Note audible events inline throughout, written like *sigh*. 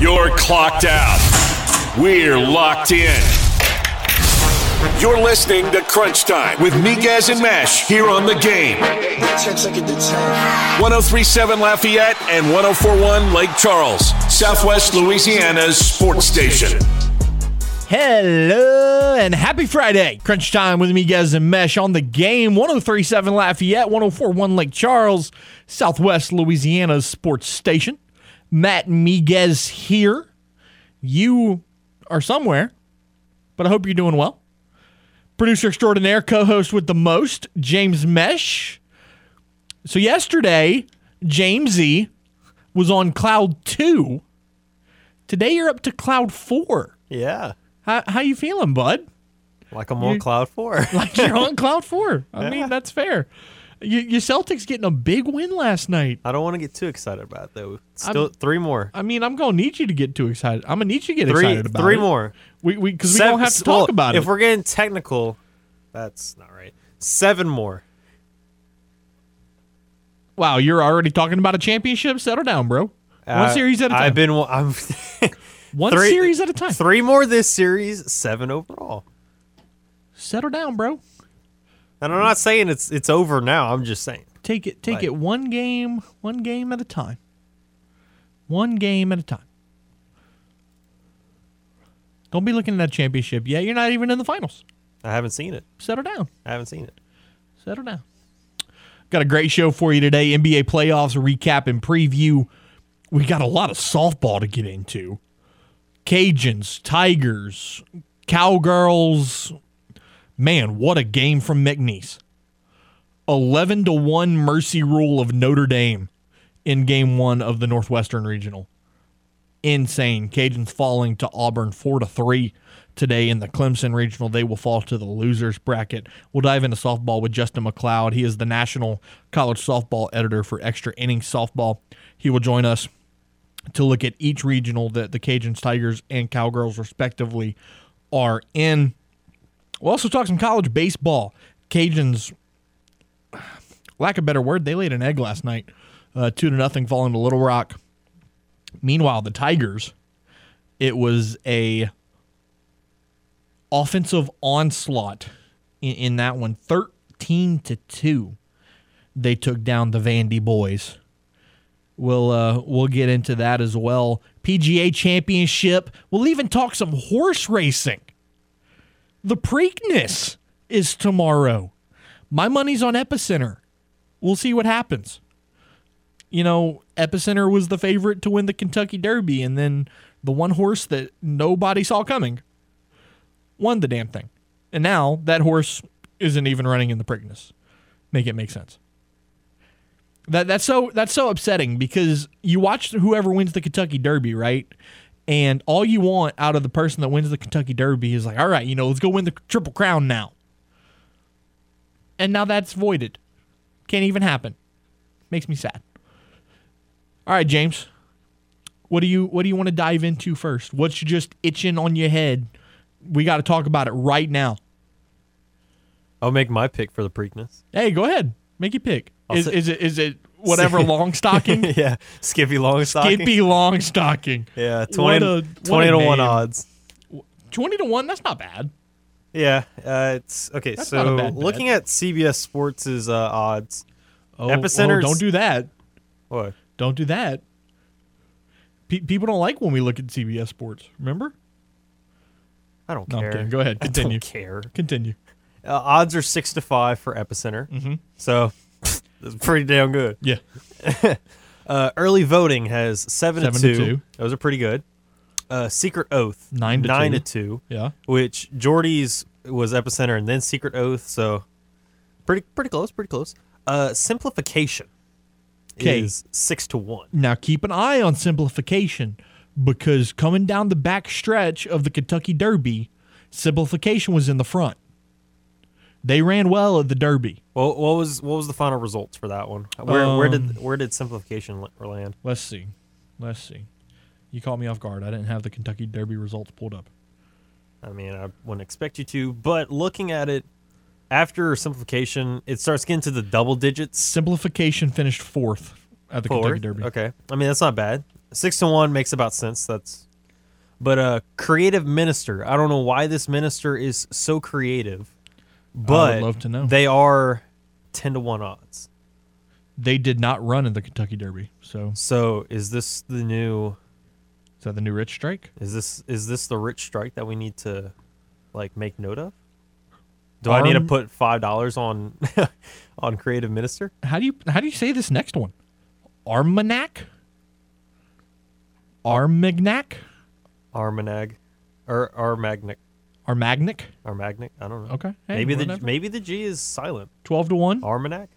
You're clocked out. We're locked in. You're listening to Crunch Time with Miguez and Mesh here on the game. 1037 Lafayette and 1041 Lake Charles, Southwest Louisiana's sports station. Hello and happy Friday. Crunch time with Miguez and Mesh on the game. 1037 Lafayette, 1041 Lake Charles, Southwest Louisiana's sports station. Matt Miguez here. You are somewhere, but I hope you're doing well. Producer extraordinaire, co host with the most, James Mesh. So, yesterday, Jamesy was on cloud two. Today, you're up to cloud four. Yeah. How, how you feeling, bud? Like I'm on You- cloud four. *laughs* Like you're on cloud four. I *laughs* mean, that's fair. You, your Celtics getting a big win last night. I don't want to get too excited about it though. Still three more. I mean, I'm gonna need you to get too excited. I'm gonna need you to get Three excited about three it. more. We we because we don't have to well, talk about it. if we're getting technical, that's not right. Seven more. Wow, you're already talking about a championship. Settle down, bro. One Uh, series at a time. I've been. I'm *laughs* One three- series at a time. three more this series. Seven overall. Settle down, bro. And I'm not saying it's it's over now. I'm just saying. Take it take Right. it one game, one game at a time. One game at a time. Don't be looking at that championship yet. You're not even in the finals. I haven't seen it. Settle down. I haven't seen it. Settle down. Got a great show for you today. NBA playoffs recap and preview. We got a lot of softball to get into. Cajuns, Tigers, Cowgirls. Man, what a game from McNeese. 11 to 1 mercy rule of Notre Dame in game 1 of the Northwestern Regional. Insane. Cajuns falling to Auburn 4 to 3 today in the Clemson Regional. They will fall to the losers bracket. We'll dive into softball with Justin McLeod. He is the national college softball editor for Extra Innings Softball. He will join us to look at each regional that the Cajuns, Tigers, and Cowgirls respectively are in. We'll also talk some college baseball. Cajuns, lack of a better word, they laid an egg last night, uh, two to nothing, falling to Little Rock. Meanwhile, the Tigers, it was a offensive onslaught in, in that one, thirteen to two. They took down the Vandy boys. We'll uh, we'll get into that as well. PGA Championship. We'll even talk some horse racing. The Preakness is tomorrow. My money's on Epicenter. We'll see what happens. You know, Epicenter was the favorite to win the Kentucky Derby, and then the one horse that nobody saw coming won the damn thing. And now that horse isn't even running in the Preakness. Make it make sense. That that's so that's so upsetting because you watch whoever wins the Kentucky Derby, right? And all you want out of the person that wins the Kentucky Derby is like, all right, you know, let's go win the Triple Crown now. And now that's voided. Can't even happen. Makes me sad. All right, James. What do you what do you want to dive into first? What's just itching on your head? We got to talk about it right now. I'll make my pick for the Preakness. Hey, go ahead. Make your pick. Is, say- is it is it whatever *laughs* long stocking? *laughs* yeah, Skippy Longstocking. Skippy long stocking. Yeah, What 20, a- 20 what a to one odds. Twenty to one. That's not bad. Yeah, uh, it's okay. That's so bad looking at CBS Sports' uh, odds, Oh, Epicenter's- oh, don't do that. what? Don't do that. Pe- people don't like when we look at CBS Sports. Remember? I don't No, care. Go ahead. Continue. *laughs* I don't care. Continue. Uh, odds are six to five for Epicenter. Mm-hmm. So that's pretty damn good. Yeah. *laughs* Uh, early voting has seven, Seven to, to two. two. Those are pretty good. Uh, Secret Oath Nine to nine two. to two. Yeah. Which Jordy's was Epicenter and then Secret Oath. So pretty pretty close. Pretty close. Uh, Simplification 'Kay. is six to one. Now keep an eye on simplification because coming down the back stretch of the Kentucky Derby, simplification was in the front. They ran well at the Derby. Well, what was what was the final results for that one? Where where Um, did where did Simplification land? Let's see. Let's see. You caught me off guard. I didn't have the Kentucky Derby results pulled up. I mean, I wouldn't expect you to, but looking at it after simplification, it starts getting to the double digits. Simplification finished fourth at the Kentucky Derby. Okay, I mean that's not bad. six to one makes about sense. That's, but uh, creative minister. I don't know why this minister is so creative, but love to know. They are ten to one odds. They did not run in the Kentucky Derby. So So is this the new? is that the new rich strike? Is this is this the rich strike that we need to, like, make note of? Do I need to put five dollars on, *laughs* on creative minister? How do you how do you say this next one? Armagnac? Armagnac? Armanag, or er, Armagnic, Armagnac? Armagnac? I don't know. Okay. Hey, maybe the whatever. maybe the G is silent. Twelve to one? Armanac.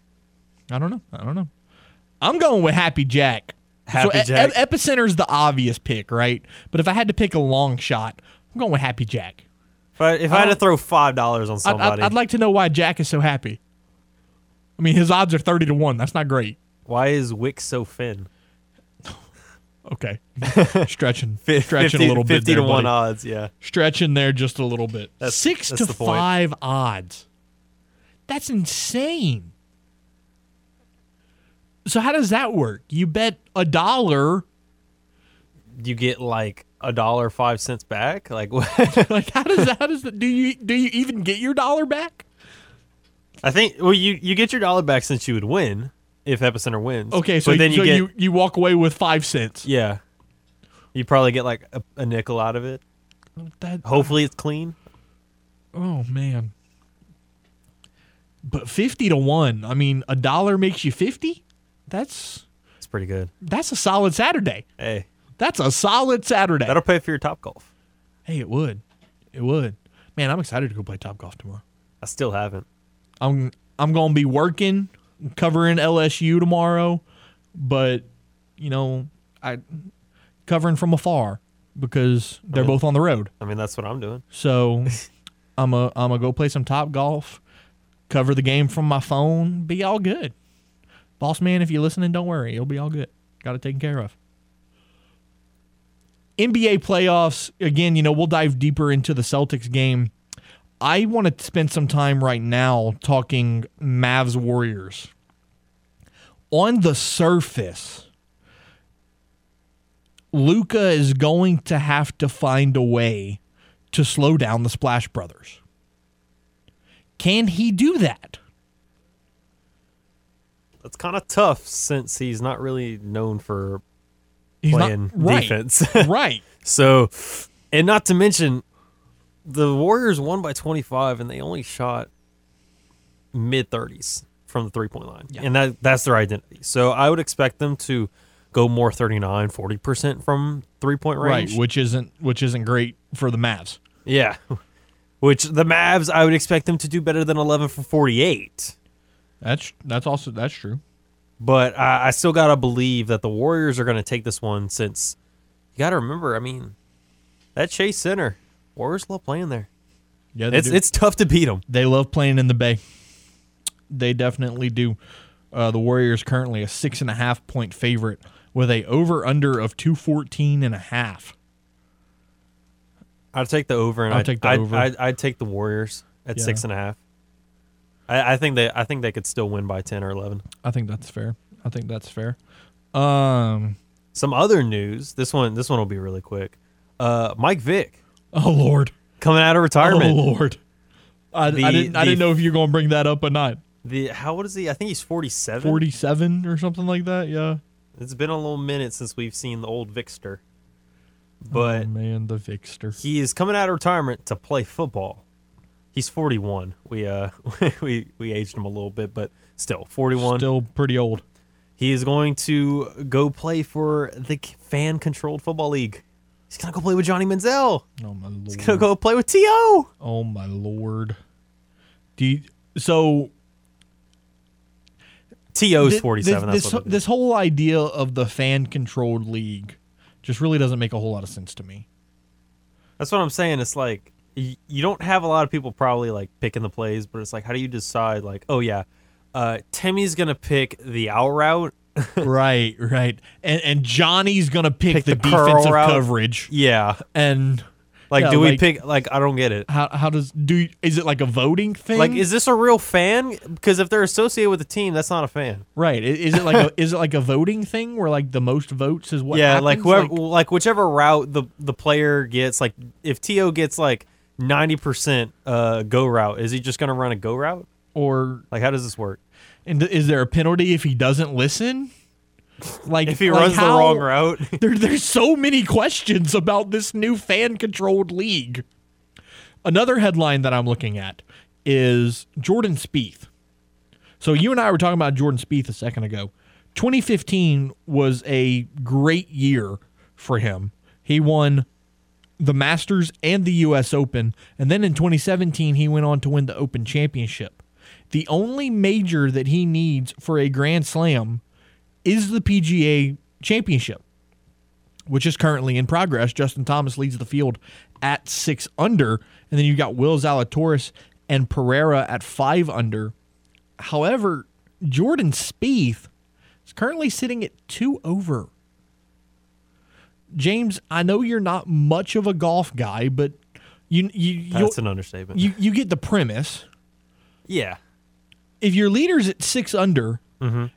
I don't know. I don't know. I'm going with Happy Jack. Happy so, Jack. E- Epicenter's the obvious pick, right? But if I had to pick a long shot, I'm going with Happy Jack. If I if I had to throw five dollars on I'd, I'd, somebody, I'd like to know why Jack is so happy. I mean, his odds are 30 to 1. That's not great. why is Wick so thin? Okay. *laughs* Stretching. Stretching 50 a little bit. 50 there, to one buddy. odds. Yeah, Stretching there just a little bit. That's- Six that's to five odds. That's insane. So how does that work? You bet a dollar. you get like a dollar five cents back. Like *laughs* *laughs* what? Like how does that? How does that? Do you do you even get your dollar back? I think well you you get your dollar back since you would win if Epicenter wins. Okay, so, But then so you get you you walk away with five cents. yeah, you probably get like a, a nickel out of it. That, Hopefully it's clean. Oh man. But fifty to one. I mean, a dollar makes you fifty. That's It's pretty good. that's a solid Saturday. Hey, That's a solid Saturday. that'll pay for your top golf. hey, it would. It would. Man, I'm excited to go play top golf tomorrow. I still haven't. I'm I'm gonna be working, covering LSU tomorrow, but you know, I covering from afar because they're both on the road. I mean that's what I'm doing. So *laughs* I'm a I'm gonna go play some top golf, cover the game from my phone, be all good. Boss man, if you're listening, don't worry, it'll be all good. Got it taken care of. NBA playoffs again. You know, we'll dive deeper into the Celtics game. I want to spend some time right now talking Mavs Warriors. On the surface, Luka is going to have to find a way to slow down the Splash Brothers. Can he do that? That's kind of tough since he's not really known for He's playing not right. defense. *laughs* right. So, and not to mention, the Warriors won by 25, and they only shot mid 30s from the three point line, Yeah. and that that's their identity. So I would expect them to go more 39, 40 percent from three point range. Right, which isn't which isn't great for the Mavs. Yeah, *laughs* which the Mavs I would expect them to do better than 11 for 48. That's that's also that's true. But I, I still gotta believe that the Warriors are gonna take this one since you gotta remember. I mean, that Chase Center, Warriors love playing there. Yeah, It's do. it's tough to beat them. they love playing in the Bay. They definitely do. Uh, the Warriors currently a six and a half point favorite with a over under of 214 and a half. I'd take the over, and I'll I'd, take the I'd, over. I'd, I'd take the Warriors at Yeah. six and a half. I, I think they I think they could still win by ten or eleven. I think that's fair. I think that's fair. Um. Some other news. This one this one will be really quick. Uh, Mike Vick Oh Lord. coming out of retirement. Oh. Lord. I, The- I didn't. I didn't know if you're going to bring that up or not. The how old is he? I think he's forty seven. 47 or something like that. Yeah. It's been a little minute since we've seen the old Vickster, but oh, man, the Vixter. he is coming out of retirement to play football. He's 41. We uh *laughs* we we aged him a little bit, but still 41. Still pretty old. He is going to go play for the fan controlled football league. He's gonna go play with Johnny Manziel. Oh my lord. He's gonna go play with To. Oh my lord. Do you, so T.O.'s 47. This, this, what it is. this whole idea of the fan controlled league just really doesn't make a whole lot of sense to me. That's what I'm saying. It's like you don't have a lot of people probably like picking the plays, but it's like how do you decide? Like, oh yeah, uh, Timmy's gonna pick the out route. *laughs* right, right. And and Johnny's gonna pick, Pick the, the defensive route. coverage, Yeah, and Like, Yeah, do we pick? Like, I don't get it. How how does do is it like a voting thing? Like, is this a real fan? Because if they're associated with the team, that's not a fan. right? Is it like a *laughs* is it like a voting thing where like the most votes is what? yeah, happens? like whoever, like, whichever route the the player gets. Like, if T.O. gets like ninety percent uh go route, is he just gonna run a go route? or Like, how does this work? And is there a penalty if he doesn't listen? Like If he like runs the wrong route, *laughs* There, there's so many questions about this new fan controlled league. Another headline that I'm looking at is Jordan Spieth. So you and I were talking about Jordan Spieth a second ago. 2015 was a great year for him. He won the Masters and the US Open, and then in 2017 he went on to win the Open Championship. The only major that he needs for a Grand Slam is the PGA Championship which is currently in progress. Justin Thomas leads the field at six under, and then you've got Will Zalatoris and Pereira at five under. However, Jordan Spieth is currently sitting at two over. James, I know you're not much of a golf guy, but you you you that's an understatement. you, you get the premise. yeah, If your leader's at six under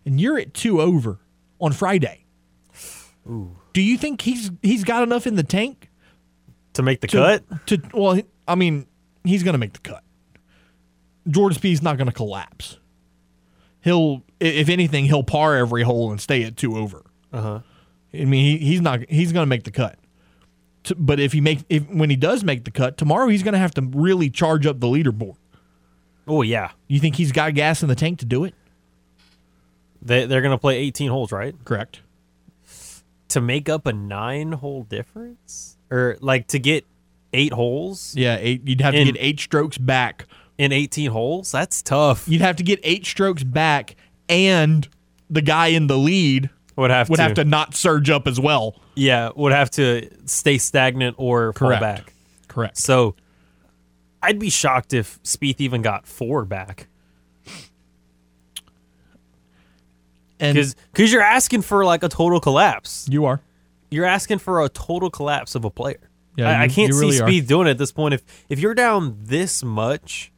and you're at two over on Friday, do you think he's he's got enough in the tank to make the to, cut. To well, I mean, he's going to make the cut. Jordan Spieth's not going to collapse. He'll, if anything, he'll par every hole and stay at two over. Uh huh. I mean, he, he's not. He's going to make the cut. T- But if he make if when he does make the cut tomorrow, he's going to have to really charge up the leaderboard. Oh yeah, You think he's got gas in the tank to do it? they they're gonna play eighteen holes, right? Correct. To make up a nine hole difference, or like to get eight holes Yeah, eight, you'd have to get eight strokes back. in eighteen holes. That's tough. You'd have to get eight strokes back, and the guy in the lead Would have would to, have to not surge up as well. yeah, would have to stay stagnant or Correct. fall back. Correct. So, I'd be shocked if Spieth even got four back. And because you're asking for like a total collapse. you are. You're asking for a total collapse of a player. Yeah, I, I can't you see really. Spieth doing it at this point. If if you're down this much,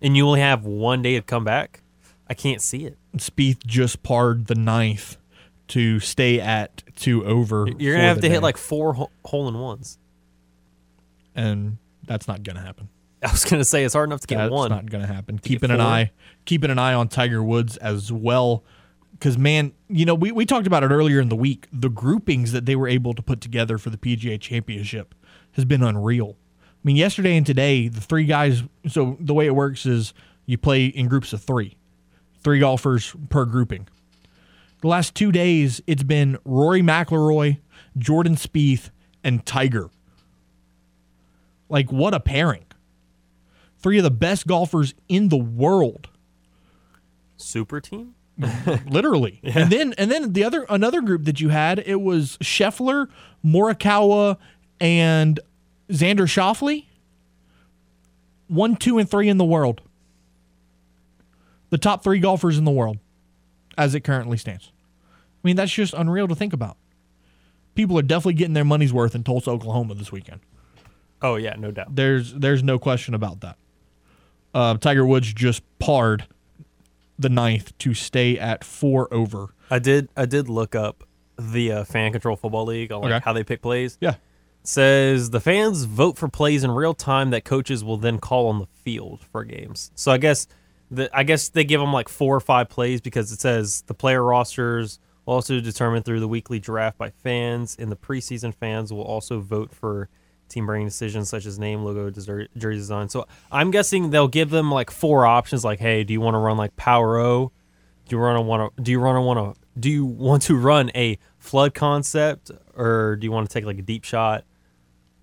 and you only have one day to come back, I can't see it. Spieth just parred the ninth to stay at two over. You're gonna have to day. hit like four hole in ones. and that's not gonna happen. *laughs* I was gonna say it's hard enough to get one. That's one. not gonna happen. Keeping an eye, keeping an eye on Tiger Woods as well, because man, you know we we talked about it earlier in the week. The groupings that they were able to put together for the PGA Championship has been unreal. I mean, yesterday and today, the three guys. So the way it works is you play in groups of three, three golfers per grouping. The last two days, it's been Rory McIlroy, Jordan Spieth, and Tiger. Like what a pairing! Three of the best golfers in the world, Super team. *laughs* literally. And then and then the other another group that you had, it was Scheffler, Morikawa, and Xander Schauffele. One, two, and three in the world. The top three golfers in the world, as it currently stands. I mean, that's just unreal to think about. People are definitely getting their money's worth in Tulsa, Oklahoma this weekend. Oh yeah, no doubt. There's there's no question about that. Uh, Tiger Woods just parred the ninth to stay at four over. I did. I did look up the uh, fan control football league on like Okay. how they pick plays. Yeah. says the fans vote for plays in real time that coaches will then call on the field for games. So I guess the I guess they give them like four or five plays because it says the player rosters will also determined through the weekly draft by fans. In the preseason, fans will also vote for team branding decisions such as name, logo, deser- jersey design. So I'm guessing they'll give them like four options. Like, hey, do you want to run like Power O? Do you run a want to? Do you run a want to? Do you want to run a flood concept, or do you want to take like a deep shot?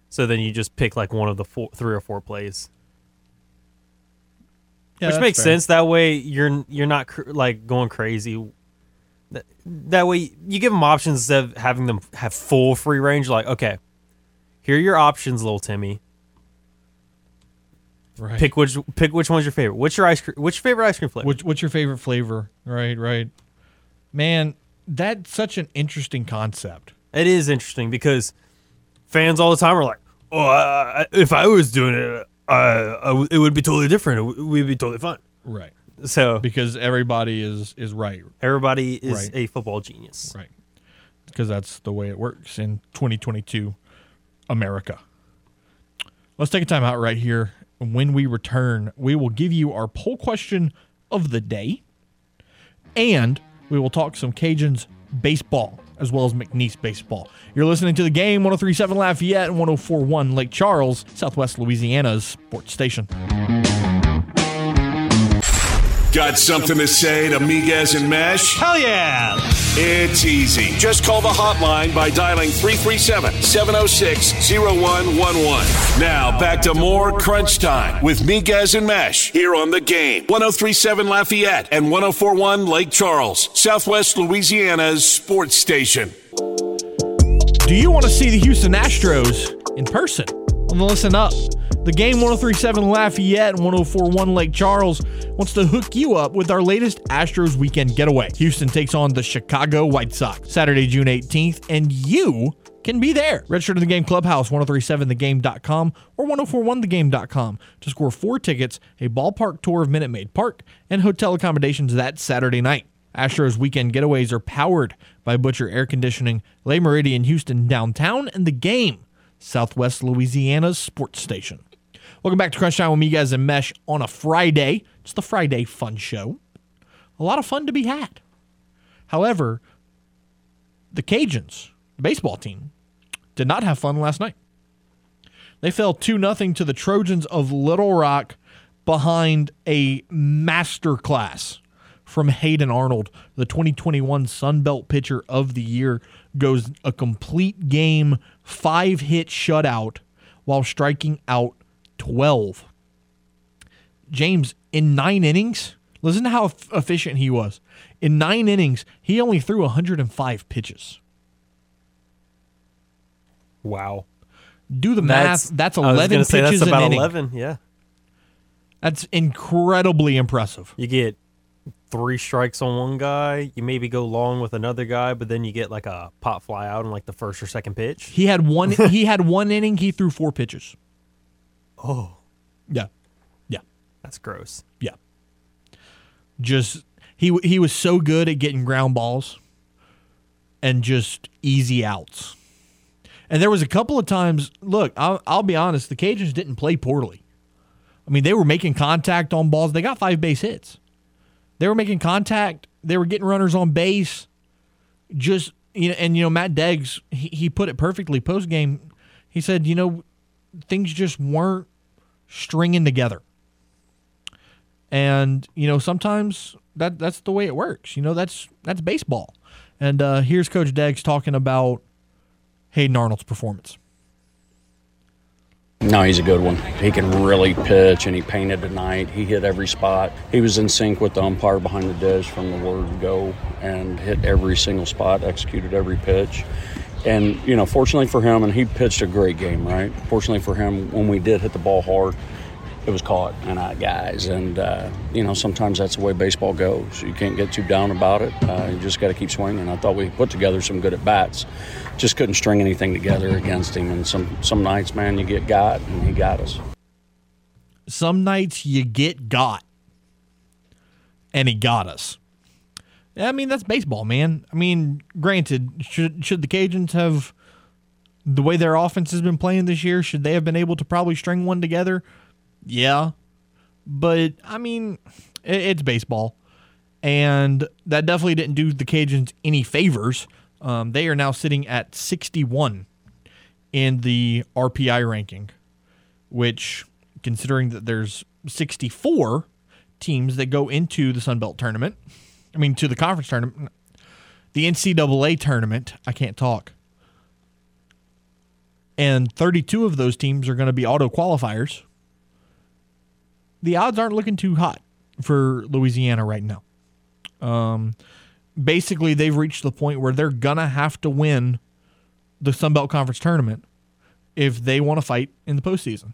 So then you just pick like one of the four, three or four plays, Yeah, which makes fair. sense. That way you're you're not cr- like going crazy. That, that way you give them options instead of having them have full free range. Like, okay, here are your options, little Timmy. Right. Pick which pick which one's your favorite. What's your ice cream? Which favorite ice cream flavor? Which, what's your favorite flavor? Right, right. Man, that's such an interesting concept. It is interesting because fans all the time are like, oh, I, if I was doing it, uh, it would be totally different. It would be totally fun. Right. So Because everybody is is right. everybody is Right. a football genius. Right. Because that's the way it works in 2022 America. Let's take a time out right here. When we return, we will give you our poll question of the day and we will talk some Cajuns baseball as well as McNeese baseball. You're listening to the game 1037 Lafayette and 1041 Lake Charles, Southwest Louisiana's sports station. Got something to say to Miguez and Mesh? Hell yeah! It's easy. Just call the hotline by dialing 337 706 0111. Now, back to more Crunch Time with Miguez and Mesh here on the game. 1037 Lafayette and 1041 Lake Charles, Southwest Louisiana's sports station. Do you want to see the Houston Astros in person? Well, listen up. The game 1037 Lafayette and 1041 Lake Charles wants to hook you up with our latest Astros weekend getaway. Houston takes on the Chicago White Sox Saturday, June 18th, and you can be there. Register to the game clubhouse 1037thegame.com or 1041thegame.com to score four tickets, a ballpark tour of Minute Maid Park, and hotel accommodations that Saturday night. Astros weekend getaways are powered by Butcher Air Conditioning, Le Meridien Houston downtown, and the game, Southwest Louisiana's sports station. Welcome back to Crunch Time with Miguez and Mesh on a Friday. It's the Friday fun show. A lot of fun to be had. However, the Cajuns, the baseball team, did not have fun last night. They fell 2 0 to the Trojans of Little Rock behind a masterclass from Hayden Arnold. The 2021 Sun Belt pitcher of the year goes a complete game, five hit shutout while striking out 12. James, in nine innings, listen to how efficient he was. In nine innings, he only threw 105 pitches. Wow. Do the math. That's I was 11 gonna say pitches that's about an inning. 11. Yeah. That's incredibly impressive. You get three strikes on one guy. You maybe go long with another guy, but then you get like a pop fly out on like the first or second pitch. He had one. *laughs* he had one inning. He threw four pitches. Oh, Yeah, yeah, that's gross. yeah. Just he he was so good at getting ground balls and just easy outs. And there was a couple of times. Look, I'll, I'll be honest. The Cajuns didn't play poorly. I mean, they were making contact on balls. They got five base hits. They were making contact. They were getting runners on base. Just you know, and you know, Matt Deggs he, he put it perfectly post game. He said, you know, things just weren't stringing together. And you know, sometimes that that's the way it works. You know, that's that's baseball. And uh, here's Coach Deggs talking about Hayden Arnold's performance. No, he's a good one. He can really pitch, and he painted tonight. He hit every spot. He was in sync with the umpire behind the dish from the word go, and hit every single spot, executed every pitch. And you know, fortunately for him, and he pitched a great game, right? Fortunately for him, when we did hit the ball hard, it was caught and out guys. And uh, you know, sometimes that's the way baseball goes. You can't get too down about it. Uh, you just got to keep swinging. I thought we put together some good at bats, just couldn't string anything together against him. And some some nights, man, you get got, and he got us. Some nights you get got, and he got us. I mean, that's baseball, man. I mean, granted, should should the Cajuns have the way their offense has been playing this year? Should they have been able to probably string one together? Yeah, but I mean, it, it's baseball, and that definitely didn't do the Cajuns any favors. Um, they are now sitting at 61 in the RPI ranking, which, considering that there's 64 teams that go into the Sun Belt tournament, I mean, to the conference tournament, the NCAA tournament, I can't talk. And 32 of those teams are going to be auto qualifiers. The odds aren't looking too hot for Louisiana right now. Um, basically, they've reached the point where they're going to have to win the Sun Belt Conference tournament if they want to fight in the postseason.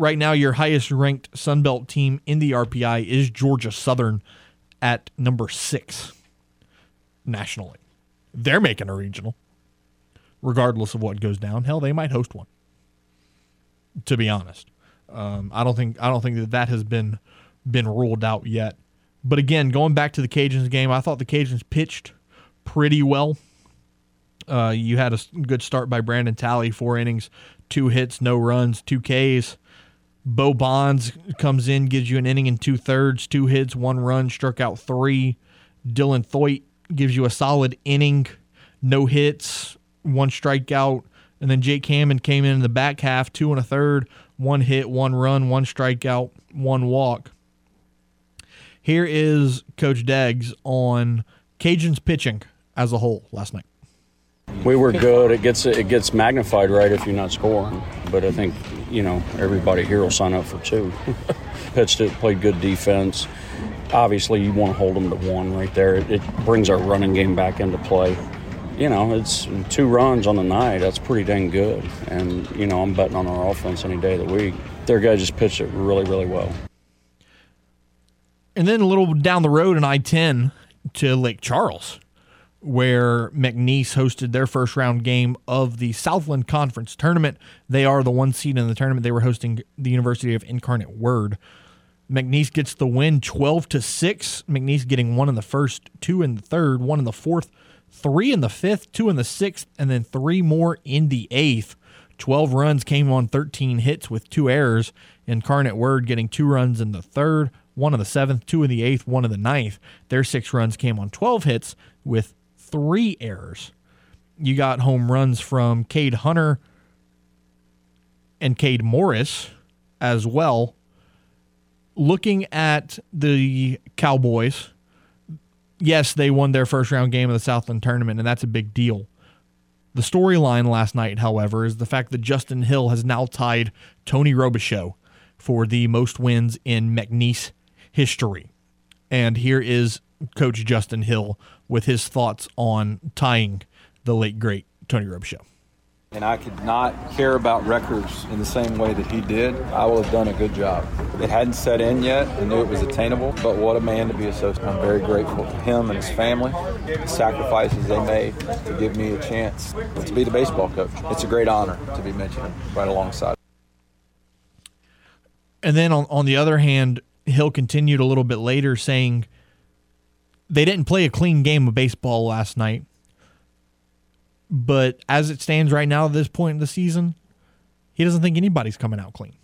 Right now, your highest ranked Sun Belt team in the RPI is Georgia Southern at number six nationally. They're making a regional. regardless of what goes down. Hell, they might host one. To be honest, um, I don't think I don't think that that has been been ruled out yet. But again, going back to the Cajuns game, I thought the Cajuns pitched pretty well. Uh, you had a good start by Brandon Talley, four innings, two hits, no runs, two Ks. Bo Bonds comes in, gives you an inning and two thirds, two hits, one run, struck out three. Dylan Theut gives you a solid inning, no hits, one strikeout. And then Jake Hammond came in in the back half, two and a third, one hit, one run, one strikeout, one walk. Here is Coach Deggs on Cajuns pitching as a whole last night. We were good. It gets it gets magnified right if you're not scoring. But I think you know everybody here will sign up for two. *laughs* Pitched it, played good defense. Obviously, you want to hold them to one right there. It, it brings our running game back into play. You know, it's two runs on the night. That's pretty dang good. And you know, I'm betting on our offense any day of the week. Their guy just pitched it really, really well. And then a little down the road in I 10 to Lake Charles, where McNeese hosted their first round game of the Southland Conference tournament. They are the one seed in the tournament. They were hosting the University of Incarnate Word. McNeese gets the win 12 to 6. McNeese getting one in the first, two in the third, one in the fourth, three in the fifth, two in the sixth, and then three more in the eighth. 12 runs came on 13 hits with two errors. Incarnate Word getting two runs in the third, one in the seventh, two in the eighth, one in the ninth. Their six runs came on 12 hits with three errors. You got home runs from Cade Hunter and Cade Morris as well. Looking at the Cowboys, yes, they won their first round game of the Southland tournament, and that's a big deal. The storyline last night, however, is the fact that Justin Hill has now tied Tony Robichaux for the most wins in McNeese history. And here is Coach Justin Hill with his thoughts on tying the late great Tony Robichaux. And I could not care about records in the same way that he did. I will have done a good job. It hadn't set in yet. I knew it was attainable, but what a man to be associated. I'm very grateful to him and his family, the sacrifices they made to give me a chance to be the baseball coach. It's a great honor to be mentioned right alongside. And then on, on the other hand, Hill continued a little bit later saying they didn't play a clean game of baseball last night. But as it stands right now at this point in the season, he doesn't think anybody's coming out clean.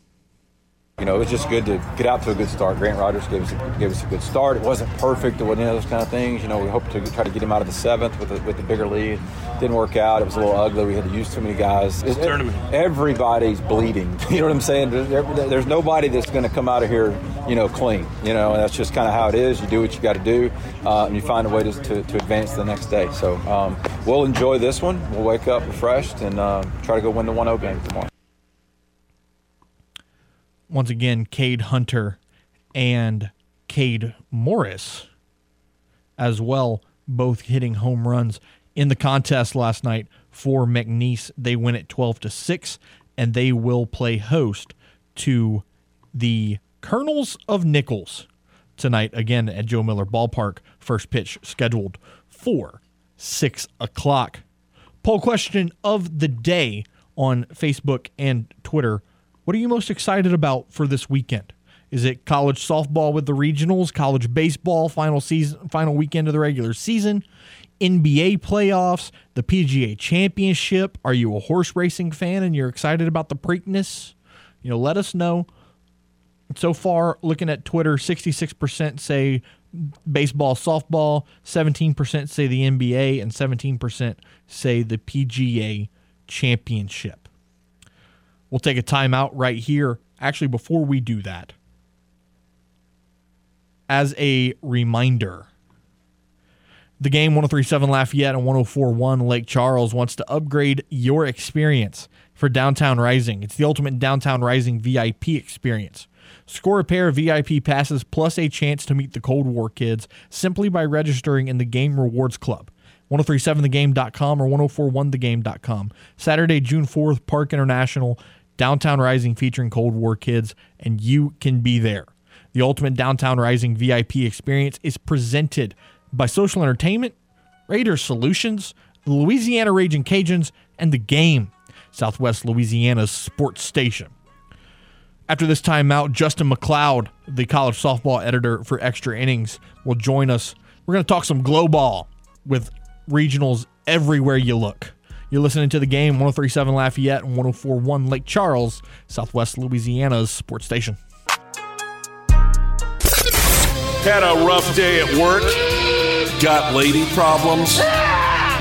You know, it was just good to get out to a good start. Grant Rogers gave us a, gave us a good start. It wasn't perfect. It wasn't any of those kind of things. You know, we hoped to try to get him out of the seventh with a, with a bigger lead. Didn't work out. It was a little ugly. We had to use too many guys. It's tournament. Everybody's bleeding. *laughs* You know what I'm saying? There's, there's nobody that's going to come out of here, you know, clean. You know, and that's just kind of how it is. You do what you got to do, uh, and you find a way to, to, to, advance the next day. So um, we'll enjoy this one. We'll wake up refreshed and uh, try to go win the 1-0 game tomorrow once again, Cade Hunter and Cade Morris as well, both hitting home runs in the contest last night for McNeese. They win it 12 to 6, and they will play host to the Colonels of Nichols tonight, again at Joe Miller Ballpark. First pitch scheduled for 6 o'clock. Poll question of the day on Facebook and Twitter what are you most excited about for this weekend? Is it college softball with the regionals, college baseball, final season, final weekend of the regular season, NBA playoffs, the PGA Championship? Are you a horse racing fan and you're excited about the Preakness? You know, let us know. So far, looking at Twitter, 66% say baseball, softball, 17% say the NBA, and 17% say the PGA Championship. We'll take a timeout right here. Actually, before we do that, as a reminder, the game 1037 Lafayette and 1041 Lake Charles wants to upgrade your experience for Downtown Rising. It's the ultimate Downtown Rising VIP experience. Score a pair of VIP passes plus a chance to meet the Cold War kids simply by registering in the Game Rewards Club. 1037thegame.com or 1041thegame.com. Saturday, June 4th, Parc International, Downtown Rising featuring Cold War kids, and you can be there. The Ultimate Downtown Rising VIP experience is presented by Social Entertainment, Raider Solutions, the Louisiana Raging Cajuns, and the game, Southwest Louisiana's sports station. After this timeout, Justin McLeod, the college softball editor for Extra Innings, will join us. We're going to talk some glow ball with regionals everywhere you look. You're listening to the game 1037 Lafayette and 1041 Lake Charles, Southwest Louisiana's sports station. Had a rough day at work? Got lady problems?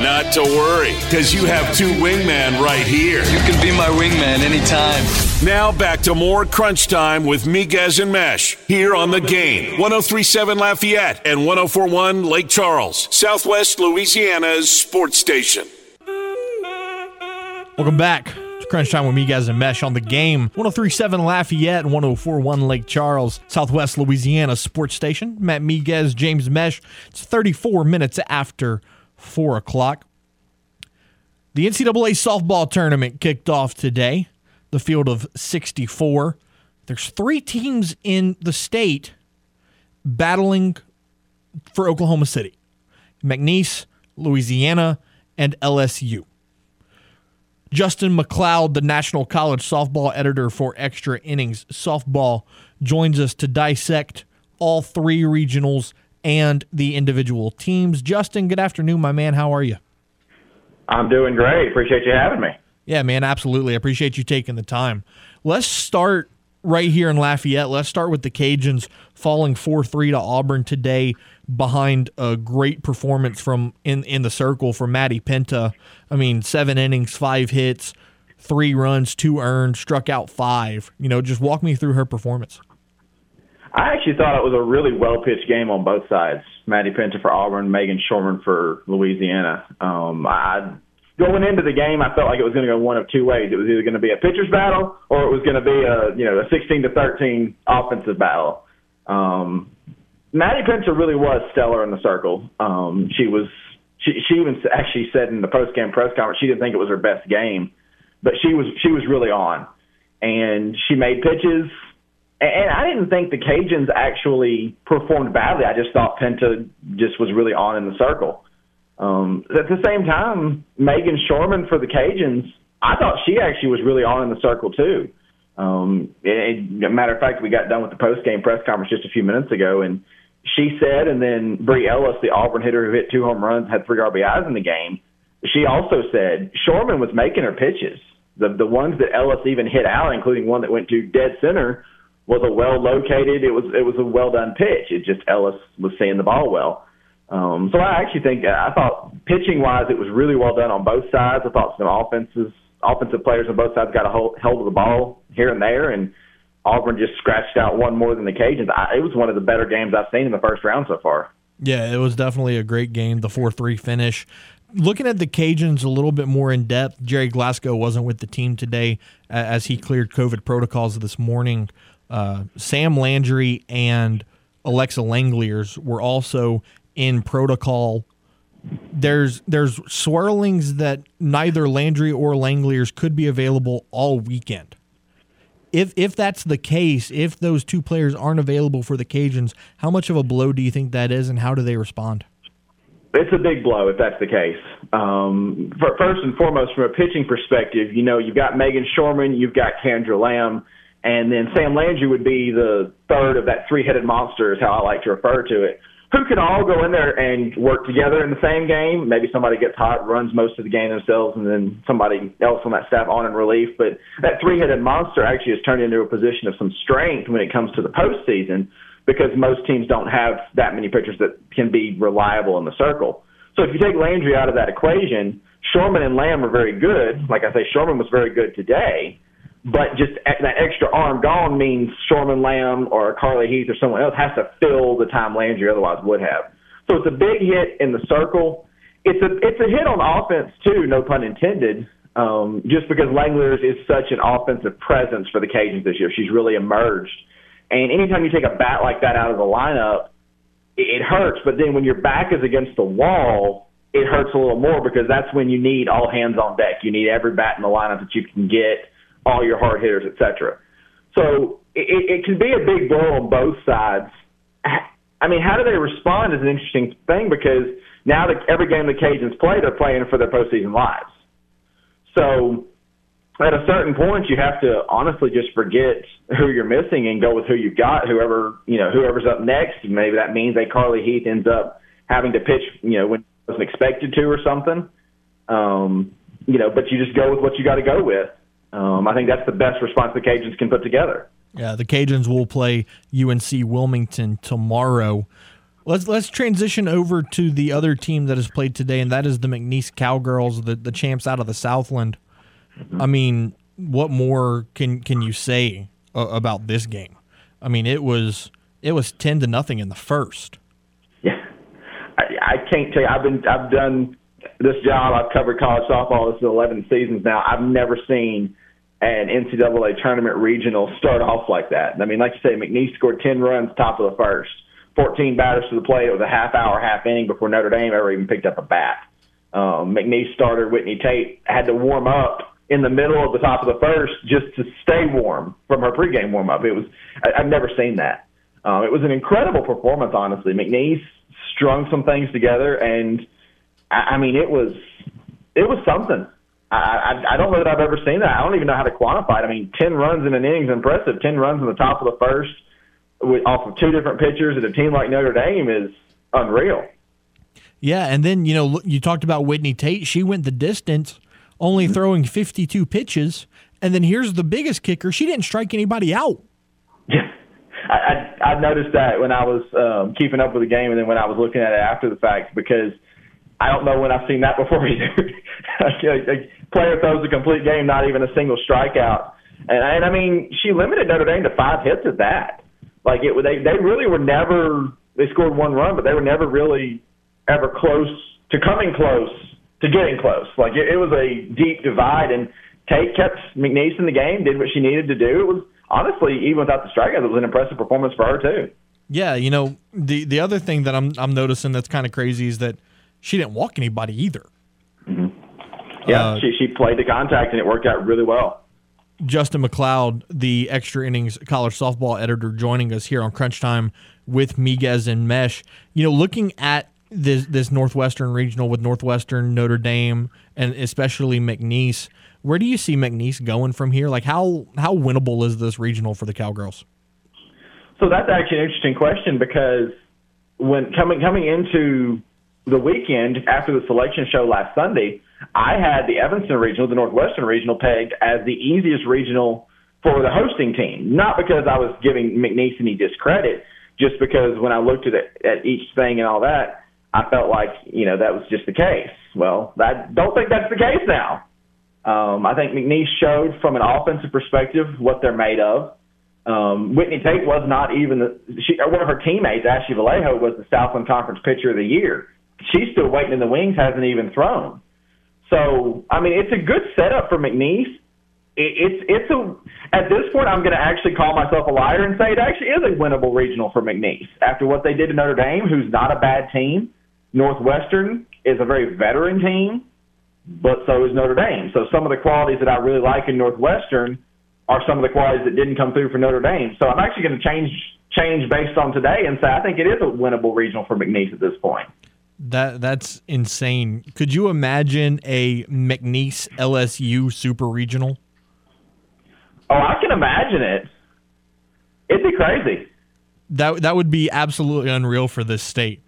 Not to worry, because you have two wingmen right here. You can be my wingman anytime. Now back to more crunch time with Miguez and Mesh here on the game. 1037 Lafayette and 1041 Lake Charles, Southwest Louisiana's sports station. Welcome back to Crunch Time with Miguez and Mesh on the game. 1037 Lafayette and 1041 Lake Charles, Southwest Louisiana sports station. Matt Miguez, James Mesh. It's 34 minutes after 4 o'clock. The NCAA softball tournament kicked off today, the field of 64. There's three teams in the state battling for Oklahoma City McNeese, Louisiana, and LSU. Justin McLeod, the National College Softball Editor for Extra Innings Softball, joins us to dissect all three regionals and the individual teams. Justin, good afternoon, my man. How are you? I'm doing great. Appreciate you having me. Yeah, man, absolutely. I appreciate you taking the time. Let's start right here in Lafayette. Let's start with the Cajuns falling 4 3 to Auburn today behind a great performance from in, in the circle from Maddie Penta. I mean, seven innings, five hits, three runs, two earned, struck out five. You know, just walk me through her performance. I actually thought it was a really well pitched game on both sides. Maddie Penta for Auburn, Meghan Schorman for Louisiana. Um, I going into the game, I felt like it was going to go one of two ways. It was either going to be a pitcher's battle or it was going to be a you know a 16 to 13 offensive battle. Um, Maddie Penta really was stellar in the circle. Um, she was she she even actually said in the post game press conference she didn't think it was her best game, but she was she was really on, and she made pitches. And I didn't think the Cajuns actually performed badly. I just thought Penta just was really on in the circle. Um, at the same time, Meghan Schorman for the Cajuns, I thought she actually was really on in the circle too. Um, and, and, matter of fact, we got done with the post game press conference just a few minutes ago, and she said, and then Bree Ellis, the Auburn hitter who hit two home runs, had three RBIs in the game. She also said Schorman was making her pitches. The the ones that Ellis even hit out, including one that went to dead center, was a well located. It was it was a well done pitch. It just Ellis was seeing the ball well. Um, so I actually think I thought pitching wise, it was really well done on both sides. I thought some offenses offensive players on both sides got a hold, hold of the ball here and there, and Auburn just scratched out one more than the Cajuns. I, it was one of the better games I've seen in the first round so far. Yeah, it was definitely a great game. The four three finish. Looking at the Cajuns a little bit more in depth, Jerry Glasgow wasn't with the team today as he cleared COVID protocols this morning. Uh, Sam Landry and Alexa Langeliers were also in protocol. There's there's swirlings that neither Landry or Langeliers could be available all weekend. If if that's the case, if those two players aren't available for the Cajuns, how much of a blow do you think that is, and how do they respond? It's a big blow if that's the case. Um, first and foremost, from a pitching perspective, you know you've got Meghan Schorman, you've got Kandra Lamb, and then Sam Landry would be the third of that three-headed monster, is how I like to refer to it who can all go in there and work together in the same game. Maybe somebody gets hot, runs most of the game themselves, and then somebody else on that staff on in relief. But that three-headed monster actually has turned into a position of some strength when it comes to the postseason because most teams don't have that many pitchers that can be reliable in the circle. So if you take Landry out of that equation, Schorman and Lamb are very good. Like I say, Schorman was very good today. But just that extra arm gone means Schorman Lamb or Carly Heath or someone else has to fill the time Landry otherwise would have. So it's a big hit in the circle. It's a it's a hit on offense too, no pun intended. Um, just because Langeliers is such an offensive presence for the Cajuns this year, she's really emerged. And anytime you take a bat like that out of the lineup, it, it hurts. But then when your back is against the wall, it hurts a little more because that's when you need all hands on deck. You need every bat in the lineup that you can get all your hard hitters, etc. So it, it can be a big blow on both sides. I mean, how do they respond is an interesting thing because now the, every game the Cajuns play, they're playing for their postseason lives. So at a certain point, you have to honestly just forget who you're missing and go with who you've got. Whoever you know, whoever's up next, maybe that means a Carly Heath ends up having to pitch, you know, when it wasn't expected to or something. Um, you know, but you just go with what you got to go with. Um, I think that's the best response the Cajuns can put together. Yeah, the Cajuns will play UNC Wilmington tomorrow. Let's let's transition over to the other team that has played today, and that is the McNeese Cowgirls, the the champs out of the Southland. I mean, what more can can you say uh, about this game? I mean, it was it was ten to nothing in the first. Yeah, I, I can't tell you. I've been I've done this job. I've covered college softball. This is eleven seasons now. I've never seen an NCAA tournament regional start off like that. I mean, like you say, McNeese scored ten runs top of the first. 14 batters to the plate. It was a half hour, half inning before Notre Dame ever even picked up a bat. Um, McNeese starter Whitney Tate had to warm up in the middle of the top of the first just to stay warm from her pregame warm up. It was I, I've never seen that. Um, it was an incredible performance, honestly. McNeese strung some things together, and I, I mean it was it was something. I, I I don't know that I've ever seen that. I don't even know how to quantify it. I mean, ten runs in an inning is impressive. Ten runs in the top of the first with, off of two different pitchers at a team like Notre Dame is unreal. Yeah, and then you know you talked about Whitney Tate. She went the distance only throwing 52 pitches. And then here's the biggest kicker: she didn't strike anybody out. Yeah, I, I, I noticed that when I was um, keeping up with the game, and then when I was looking at it after the fact, because I don't know when I've seen that before *laughs* either. a player throws a complete game, not even a single strikeout, and, and I mean she limited Notre Dame to five hits at that. Like it, they they really were never. They scored one run, but they were never really ever close to coming close to getting close. Like it, it was a deep divide, and Tate kept McNeese in the game, did what she needed to do. It was honestly, even without the strikeout, it was an impressive performance for her too. Yeah, you know the the other thing that I'm I'm noticing that's kind of crazy is that she didn't walk anybody either. Mm-hmm. Yeah, uh, she she played the contact and it worked out really well. Justin McLeod, the extra innings college softball editor, joining us here on Crunch Time with Miguez and Mesh. You know, looking at this this Northwestern regional with Northwestern, Notre Dame, and especially McNeese. Where do you see McNeese going from here? Like how how winnable is this regional for the Cowgirls? So that's actually an interesting question because when coming coming into the weekend after the selection show last Sunday, I had the Evanston regional, the Northwestern regional, pegged as the easiest regional for the hosting team. Not because I was giving McNeese any discredit, just because when I looked at it, at each thing and all that, I felt like you know that was just the case. Well, I don't think that's the case now. Um, I think McNeese showed from an offensive perspective what they're made of. Um, Whitney Tate was not even the, she, one of her teammates. Ashley Vallejo was the Southland Conference Pitcher of the Year. She's still waiting in the wings, hasn't even thrown. So I mean, it's a good setup for McNeese. It, it's it's a at this point, I'm going to actually call myself a liar and say it actually is a winnable regional for McNeese after what they did to Notre Dame, who's not a bad team. Northwestern is a very veteran team, but so is Notre Dame. So some of the qualities that I really like in Northwestern are some of the qualities that didn't come through for Notre Dame. So I'm actually going to change change based on today and say I think it is a winnable regional for McNeese at this point. That that's insane. Could you imagine a McNeese LSU super regional? Oh, I can imagine it. It'd be crazy. That that would be absolutely unreal for this state.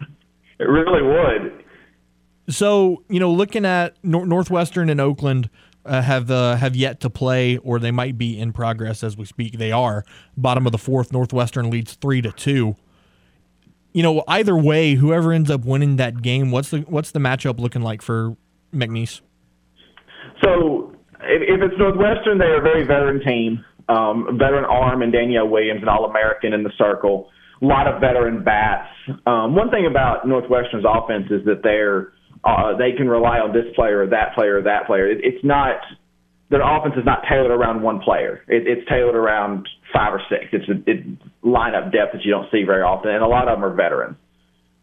It really would. So you know, looking at Nor- Northwestern and Oakland uh, have uh, have yet to play, or they might be in progress as we speak. They are bottom of the fourth. Northwestern leads three to two. You know, either way, whoever ends up winning that game, what's the what's the matchup looking like for McNeese? So, if, if it's Northwestern, they're a very veteran team, um, veteran arm and Danielle Williams, an All American in the circle a lot of veteran bats. Um, one thing about Northwestern's offense is that they're uh, they can rely on this player or that player or that player. It, it's not their offense is not tailored around one player. It, it's tailored around five or six. It's a it, lineup depth that you don't see very often, and a lot of them are veterans.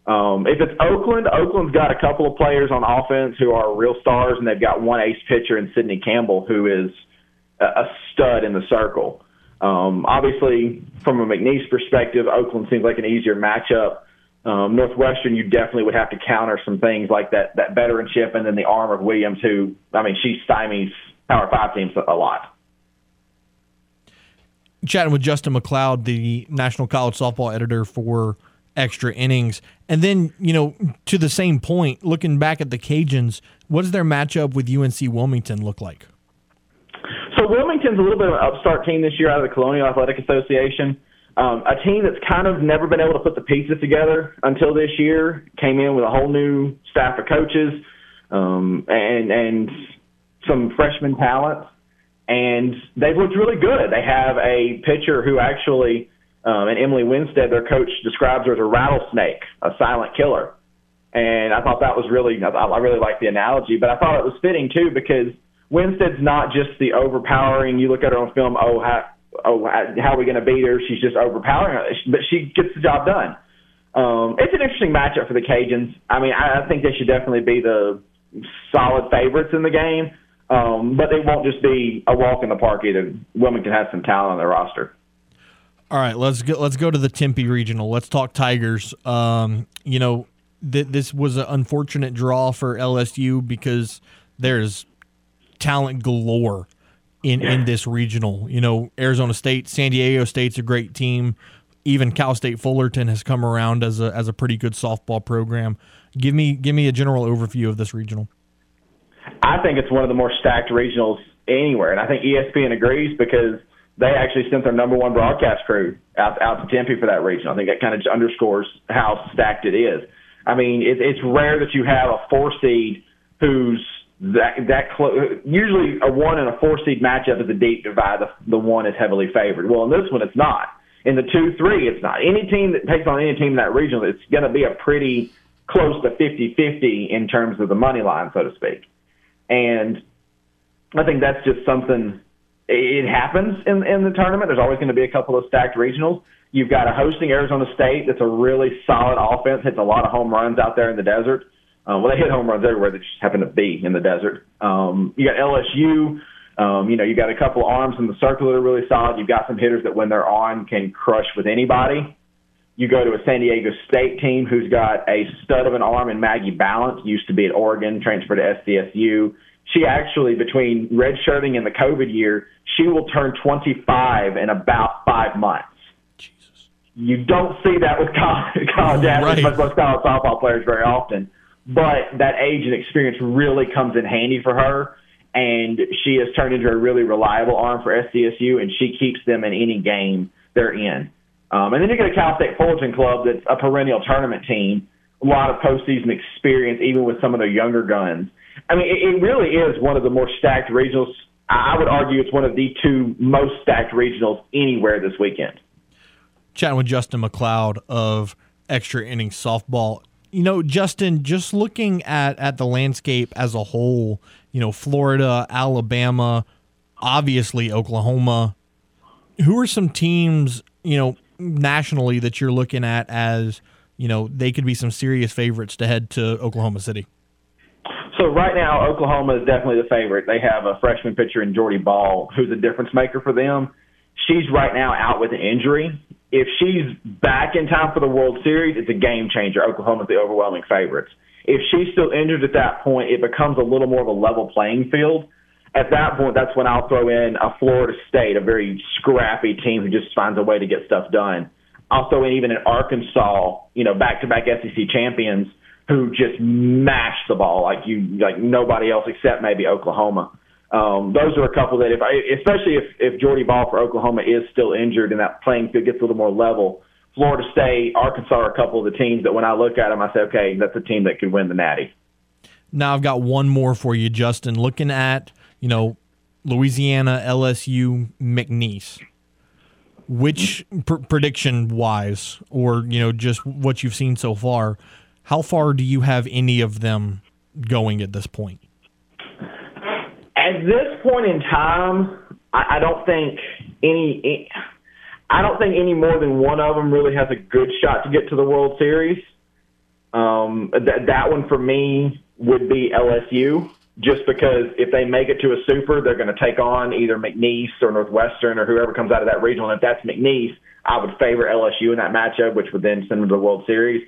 Um, if it's Oakland, Oakland's got a couple of players on offense who are real stars, and they've got one ace pitcher in Sydney Campbell who is a, a stud in the circle. Um, obviously, from a McNeese perspective, Oakland seems like an easier matchup. Um, Northwestern, you definitely would have to counter some things like that that veteranship and then the arm of Williams, who I mean, she stymies Power Five teams a lot. Chatting with Justin McLeod, the National College Softball editor for Extra Innings, and then you know to the same point, looking back at the Cajuns, what does their matchup with UNC Wilmington look like? So Wilmington's a little bit of an upstart team this year out of the Colonial Athletic Association. Um, a team that's kind of never been able to put the pieces together until this year. Came in with a whole new staff of coaches um, and and some freshman talent, and they've looked really good. They have a pitcher who actually, um, and Emily Winstead, their coach, describes her as a rattlesnake, a silent killer. And I thought that was really, I really like the analogy, but I thought it was fitting too because Winstead's not just the overpowering. You look at her on film, oh, how, oh, how are we going to beat her? She's just overpowering her, but she gets the job done. Um, it's an interesting matchup for the Cajuns. I mean, I, I think they should definitely be the solid favorites in the game, um, but they won't just be a walk in the park either. Wilmington has some talent on their roster. All right, let's go. Let's go to the Tempe Regional. Let's talk Tigers. Um, you know, th- this was an unfortunate draw for LSU because there's talent galore in yeah. in this regional. You know, Arizona State, San Diego State's a great team. Even Cal State Fullerton has come around as a as a pretty good softball program. Give me give me a general overview of this regional. I think it's one of the more stacked regionals anywhere, and I think ESPN agrees because they actually sent their number one broadcast crew out out to Tempe for that region. I think that kind of underscores how stacked it is. I mean, it, it's rare that you have a four seed who's that that close. Usually, a one and a four seed matchup is a deep divide. The, the one is heavily favored. Well, in this one, it's not. In the two three, it's not. Any team that takes on any team in that region, it's going to be a pretty close to 50-50 in terms of the money line, so to speak. And I think that's just something. It happens in in the tournament. There's always going to be a couple of stacked regionals. You've got a hosting Arizona State that's a really solid offense, hits a lot of home runs out there in the desert. Um, well, they hit home runs everywhere. They just happen to be in the desert. Um, you got LSU. Um, you know, you got a couple of arms in the circle that are really solid. You've got some hitters that, when they're on, can crush with anybody. You go to a San Diego State team who's got a stud of an arm in Maggie Balint, used to be at Oregon, transferred to SDSU. She actually, between redshirting and the COVID year, she will turn 25 in about five months. Jesus. You don't see that with college, college athletes, much less college softball players very often but that age and experience really comes in handy for her. And she has turned into a really reliable arm for SDSU, and she keeps them in any game they're in. Um, and then you get a Cal State Fullerton club that's a perennial tournament team, a lot of postseason experience, even with some of their younger guns. I mean, it, it really is one of the more stacked regionals. I would argue it's one of the two most stacked regionals anywhere this weekend. Chatting with Justin McLeod of Extra Innings Softball you know, Justin, just looking at at the landscape as a whole, you know, Florida, Alabama, obviously Oklahoma. Who are some teams, you know, nationally that you're looking at as, you know, they could be some serious favorites to head to Oklahoma City? So right now, Oklahoma is definitely the favorite. They have a freshman pitcher in Jordy Bahl, who's a difference maker for them. She's right now out with an injury, if she's back in time for the World Series, it's a game changer. Oklahoma's the overwhelming favorites. If she's still injured at that point, it becomes a little more of a level playing field. At that point, that's when I'll throw in a Florida State, a very scrappy team who just finds a way to get stuff done. I'll throw in even an Arkansas, you know, back-to-back SEC champions who just mash the ball like you, like nobody else except maybe Oklahoma. Um, those are a couple that if I, especially if if Jordy Bahl for Oklahoma is still injured and that playing field gets a little more level, Florida State, Arkansas are a couple of the teams that when I look at them, I say, okay, that's a team that could win the Natty. Now I've got one more for you, Justin. Looking at you know Louisiana, LSU, McNeese. Which pr- prediction wise, or you know, just what you've seen so far, how far do you have any of them going at this point? at this point in time, I, I don't think any. I don't think any more than one of them really has a good shot to get to the World Series. Um, that that one for me would be LSU, just because if they make it to a super, they're going to take on either McNeese or Northwestern or whoever comes out of that regional. And if that's McNeese, I would favor LSU in that matchup, which would then send them to the World Series.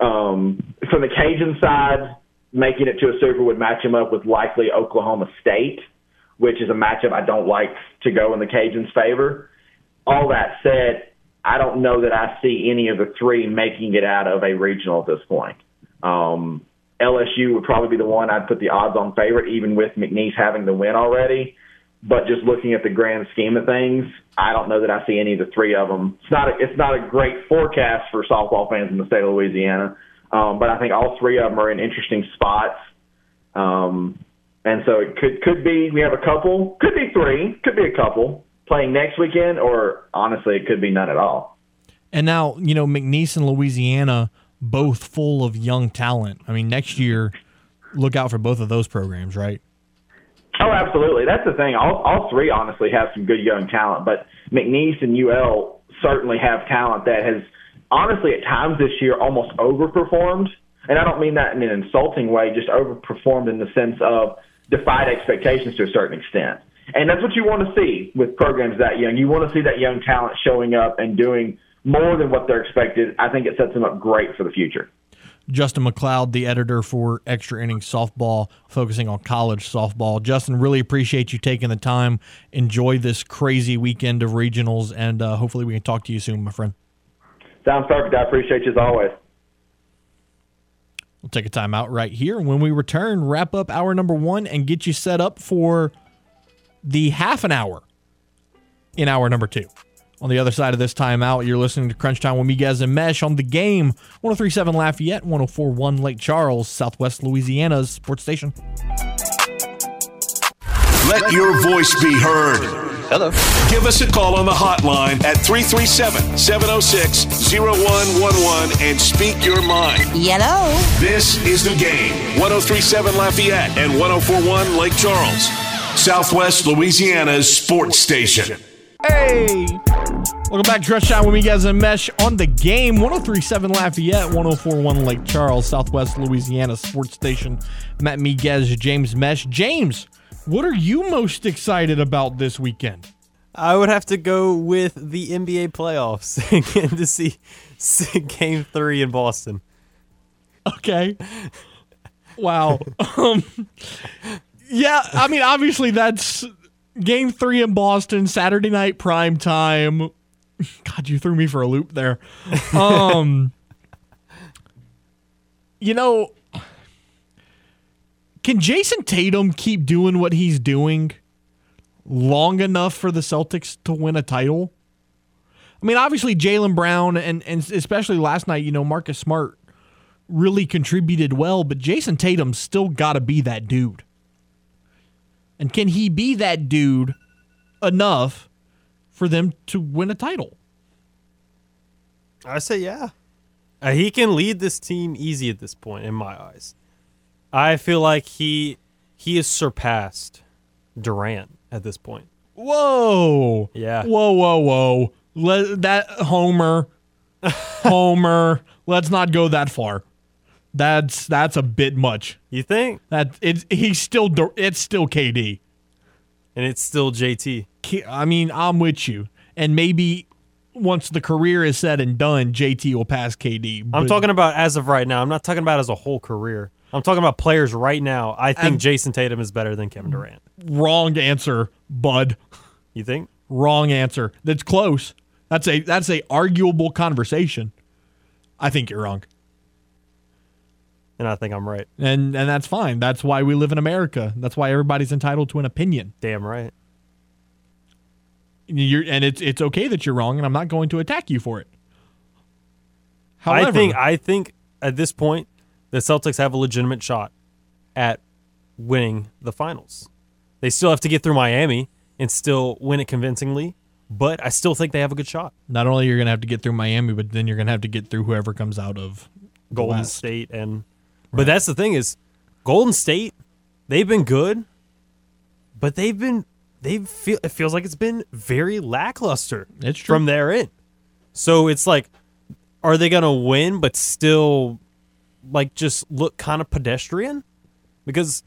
Um, from the Cajun side, making it to a Super would match him up with likely Oklahoma State, which is a matchup I don't like to go in the Cajuns' favor. All that said, I don't know that I see any of the three making it out of a regional at this point. Um, LSU would probably be the one I'd put the odds on favorite, even with McNeese having the win already. But just looking at the grand scheme of things, I don't know that I see any of the three of them. It's not a, it's not a great forecast for softball fans in the state of Louisiana, um, but I think all three of them are in interesting spots. Um, and so it could could be we have a couple, could be three, could be a couple playing next weekend, or honestly, it could be none at all. And now you know McNeese in Louisiana both full of young talent. I mean, next year, look out for both of those programs, right? Oh, absolutely. That's the thing. All, all three honestly have some good young talent, but McNeese and UL certainly have talent that has honestly at times this year almost overperformed. And I don't mean that in an insulting way, just overperformed in the sense of defied expectations to a certain extent. And that's what you want to see with programs that young. You want to see that young talent showing up and doing more than what they're expected. I think it sets them up great for the future. Justin McLeod, the editor for Extra Innings Softball, focusing on college softball. Justin, really appreciate you taking the time. Enjoy this crazy weekend of regionals, and uh, hopefully we can talk to you soon, my friend. Sounds perfect. I appreciate you as always. We'll take a time out right here. And when we return, wrap up hour number one and get you set up for the half an hour in hour number two. On the other side of this timeout, you're listening to Crunch Time with Miguez and Mesh on the game 1037 Lafayette, 1041 Lake Charles, Southwest Louisiana's sports station. Let your voice be heard. Hello. Give us a call on the hotline at 337 706 0111 and speak your mind. Yellow. This is the game 1037 Lafayette and 1041 Lake Charles, Southwest Louisiana's sports station. Hey! Welcome back to Rush Time with Miguez, and Mesh on the game. 1037 Lafayette, 1041 Lake Charles, Southwest Louisiana sports station. Matt Miguez, James Mesh. James, what are you most excited about this weekend? I would have to go with the NBA playoffs *laughs* again to see, see Game Three in Boston. Okay. Wow. *laughs* um, yeah, I mean, obviously that's game three in Boston, Saturday night prime time. *laughs* God, you threw me for a loop there. Um, *laughs* you know, can Jayson Tatum keep doing what he's doing long enough for the Celtics to win a title? I mean, obviously Jaylen Brown and and especially last night, you know, Marcus Smart really contributed well, but Jayson Tatum's still got to be that dude. And can he be that dude enough for them to win a title? I say yeah. Uh, he can lead this team easy at this point in my eyes. I feel like he he has surpassed Durant at this point. Whoa. Yeah. Whoa, whoa, whoa. Let, that Homer, *laughs* Homer. Let's not go that far. That's that's a bit much. You think? That it's he's still it's still KD. And it's still JT. I mean, I'm with you. And maybe once the career is said and done, JT will pass KD. I'm talking about as of right now. I'm not talking about as a whole career. I'm talking about players right now. I think And- Jayson Tatum is better than Kevin Durant. wrong answer, bud. You think? Wrong answer. That's close. That's a that's a arguable conversation. I think you're wrong. And I think I'm right. And and that's fine. That's why we live in America. That's why everybody's entitled to an opinion. Damn right. You're, and it's it's okay that you're wrong, and I'm not going to attack you for it. However, I think I think at this point the Celtics have a legitimate shot at winning the finals. They still have to get through Miami and still win it convincingly, but I still think they have a good shot. not only you're gonna have to get through Miami, but then you're gonna have to get through whoever comes out of Golden. State and but that's the thing is Golden State they've been good but they've been they feel it feels like it's been very lackluster It's true. from their end. So it's like are they going to win but still like just look kind of pedestrian? Because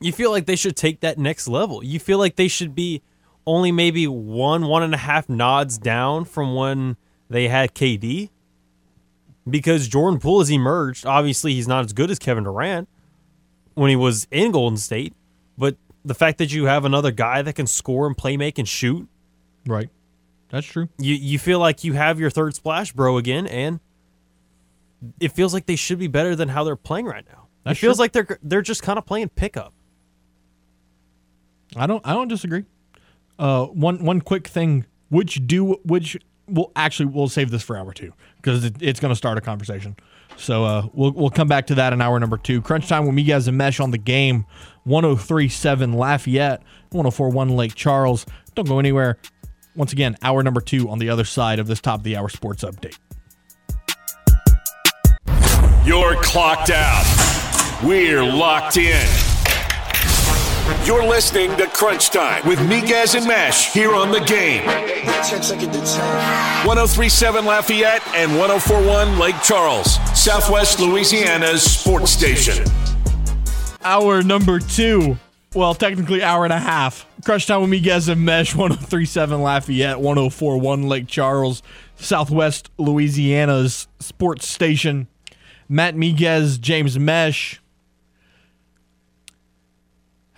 you feel like they should take that next level. You feel like they should be only maybe one, one and a half nods down from when they had KD. Because Jordan Poole has emerged. Obviously, he's not as good as Kevin Durant when he was in Golden State, but the fact that you have another guy that can score and play make and shoot, Right. That's true. you you feel like you have your third splash bro again and it feels like they should be better than how they're playing right now. That's it feels true. like they're they're just kind of playing pickup. I don't I don't disagree. Uh, one one quick thing, which do which well actually we'll save this for hour two because it, it's going to start a conversation. So uh, we'll we'll come back to that in hour number two. Crunch time with Miguez and mesh on the game. 1037 Lafayette, 1041 Lake Charles. Don't go anywhere. Once again, hour number two on the other side of this top of the hour sports update. You're clocked out. We're locked in. You're listening to Crunch Time with Miguez and Mesh here on the game. 1037 Lafayette and 1041 Lake Charles, Southwest Louisiana's sports station. hour number two. Well, technically hour and a half. Crunch time with Miguez and Mesh 1037 Lafayette, 1041 Lake Charles, Southwest Louisiana's sports station. Matt Miguez, James Mesh.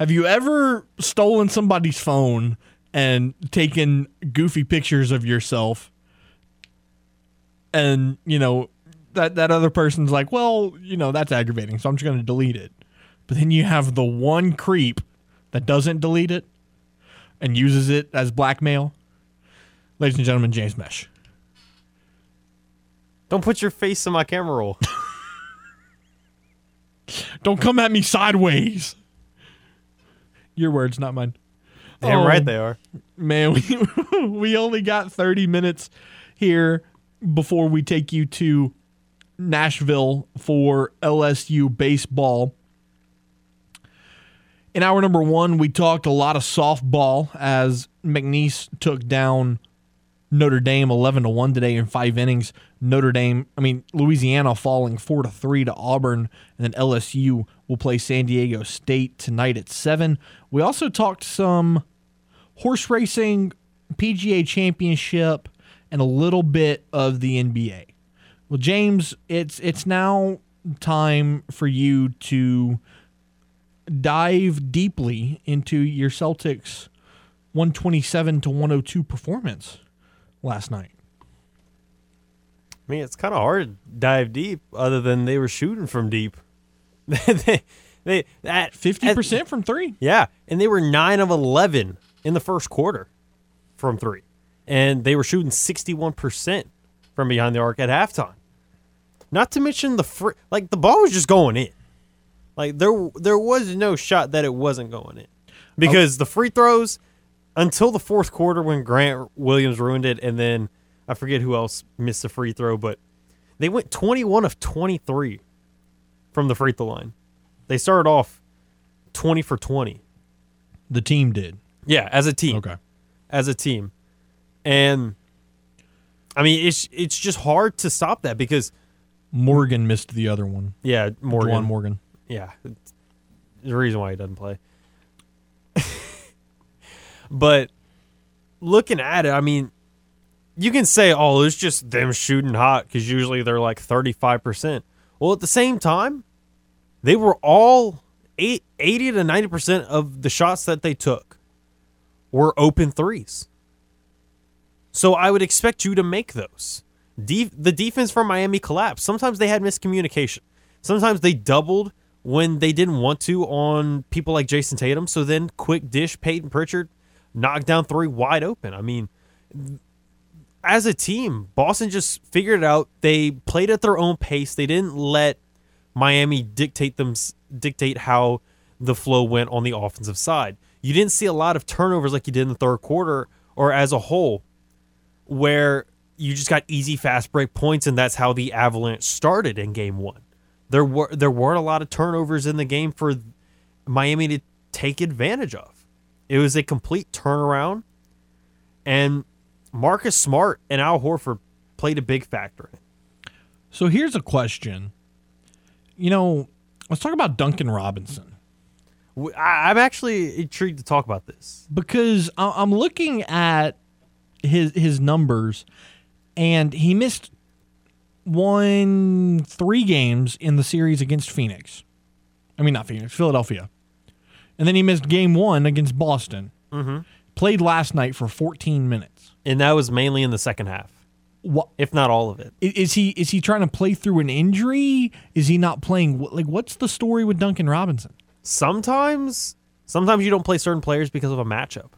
Have you ever stolen somebody's phone and taken goofy pictures of yourself? And, you know, that, that other person's like, well, you know, that's aggravating, so I'm just going to delete it. But then you have the one creep that doesn't delete it and uses it as blackmail. Ladies and gentlemen, James Mesh. Don't put your face in my camera roll. *laughs* Don't come at me sideways. Your words, not mine. Damn Oh, right they are. Man, *laughs* we, we only got 30 minutes here before we take you to Nashville for LSU baseball. In hour number one, we talked a lot of softball as McNeese took down Notre Dame 11 to 1 today in five innings. Notre Dame, I mean, Louisiana falling 4 to 3 to Auburn, and then LSU will play San Diego State tonight at 7. We also talked some horse racing, PGA Championship, and a little bit of the NBA. Well, James, it's it's now time for you to dive deeply into your Celtics 127 to 102 performance last night. I mean, it's kind of hard to dive deep, other than they were shooting from deep. *laughs* they, they at 50% from 3. yeah, and they were nine of eleven in the first quarter from three, and they were shooting sixty-one percent from behind the arc at halftime. Not to mention the fr- like the ball was just going in. Like there, there was no shot that it wasn't going in, because the free throws until the fourth quarter when Grant Williams ruined it, and then I forget who else missed a free throw, but they went 21 of 23 from the free throw line. They started off 20 for 20. The team did. Yeah, as a team. Okay. As a team. And I mean, it's it's just hard to stop that because Morgan missed the other one. yeah, Morgan. Juwan Morgan. Yeah. The reason why he doesn't play. *laughs* but looking at it, I mean, you can say, oh, it's just them shooting hot because usually they're like 35%. Well, at the same time, they were all eight, 80 to 90% of the shots that they took were open threes. So I would expect you to make those. De- the defense for Miami collapsed. Sometimes they had miscommunication. Sometimes they doubled when they didn't want to on people like Jayson Tatum. So then quick dish, Payton Pritchard knocked down three wide open. I mean, as a team, Boston just figured it out. They played at their own pace. They didn't let Miami dictate them dictate how the flow went on the offensive side. You didn't see a lot of turnovers like you did in the third quarter or as a whole where you just got easy fast break points and that's how the Avalanche started in game 1. There were there weren't a lot of turnovers in the game for Miami to take advantage of. It was a complete turnaround and Marcus Smart and Al Horford played a big factor in it. So here's a question. You know, let's talk about Duncan Robinson. I'm actually intrigued to talk about this. because I'm looking at his his numbers, and he missed one three games in the series against Phoenix. I mean, not Phoenix, Philadelphia. And then he missed game one against Boston. Mm-hmm. Played last night for 14 minutes. And that was mainly in the second half, What if not all of it? Is he? Is he trying to play through an injury? Is he not playing? Like, what's the story with Duncan Robinson? Sometimes, sometimes you don't play certain players because of a matchup.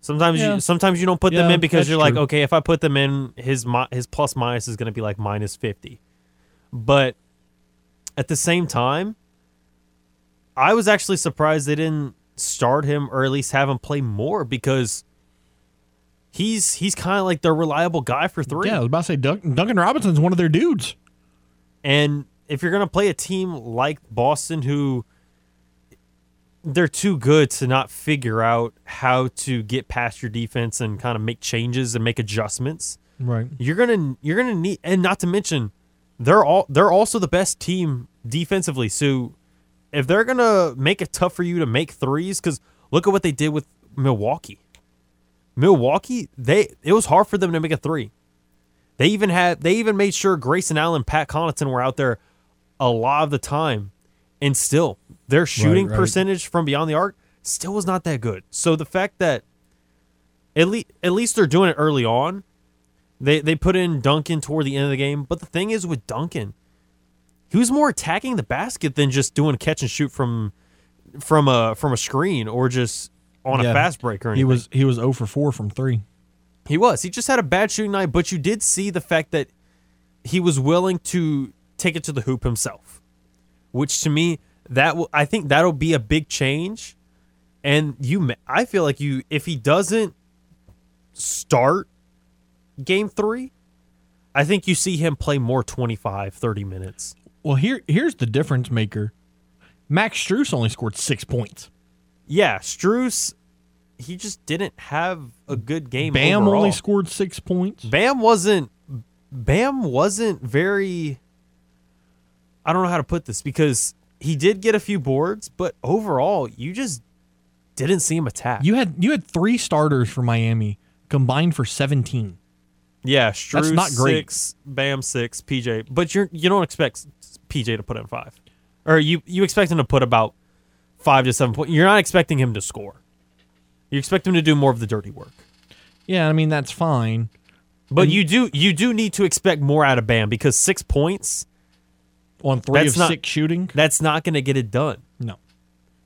Sometimes Yeah. you sometimes you don't put them in because you're like, okay, if I put them in, his his plus minus is going to be like minus fifty. But at the same time, I was actually surprised they didn't start him or at least have him play more because he's he's kind of like their reliable guy for three. Yeah, I was about to say Dun- Duncan Robinson's one of their dudes. And if you're going to play a team like Boston, who they're too good to not figure out how to get past your defense and kind of make changes and make adjustments, Right. you're gonna you're gonna need. And not to mention, they're all they're also the best team defensively. So if they're gonna make it tough for you to make threes, because look at what they did with Milwaukee. Milwaukee, they it was hard for them to make a three. They even had they even made sure Grayson Allen, Pat Connaughton were out there a lot of the time, and still their shooting right. percentage from beyond the arc still was not that good. So the fact that at least at least they're doing it early on, they they put in Duncan toward the end of the game. But the thing is with Duncan, he was more attacking the basket than just doing catch and shoot from from a from a screen or just on Yeah. a fast break or anything. He was he was 0 for 4 from three. He was. He just had a bad shooting night, but you did see the fact that he was willing to take it to the hoop himself, which to me that will, I think that'll be a big change. And you, ma- I feel like you, if he doesn't start game three, I think you see him play more 25, 30 minutes. Well, here here's the difference maker. Max Strus only scored six points. Yeah, Strus, he just didn't have a good game. Bam overall. only scored six points. Bam wasn't Bam wasn't very I don't know how to put this because he did get a few boards, but overall you just didn't see him attack. You had you had three starters for Miami combined for 17. yeah, Strus not great. six, Bam six, PJ, but you're you don't expect PJ to put in five, or you you expect him to put about five to seven points. You're not expecting him to score. You expect him to do more of the dirty work. Yeah, I mean that's fine. But you do you do need to expect more out of Bam because six points On three That's of not- six shooting. that's not going to get it done. No.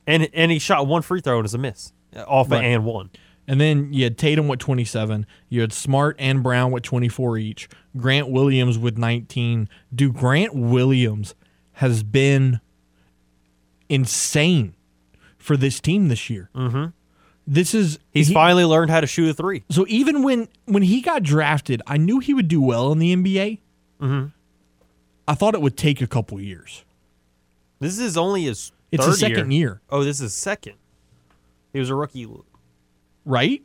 And and he shot one free throw and it was a miss off Right. of and one. And then you had Tatum with 27. You had Smart and Brown with 24 each. Grant Williams with 19. Dude, Grant Williams has been insane for this team this year. Mm-hmm. This is He's he- finally learned how to shoot a three. So even when when he got drafted, I knew he would do well in the NBA. Mm-hmm. I thought it would take a couple years. This is only his It's third his second year. Oh, this is second. He was a rookie. Right?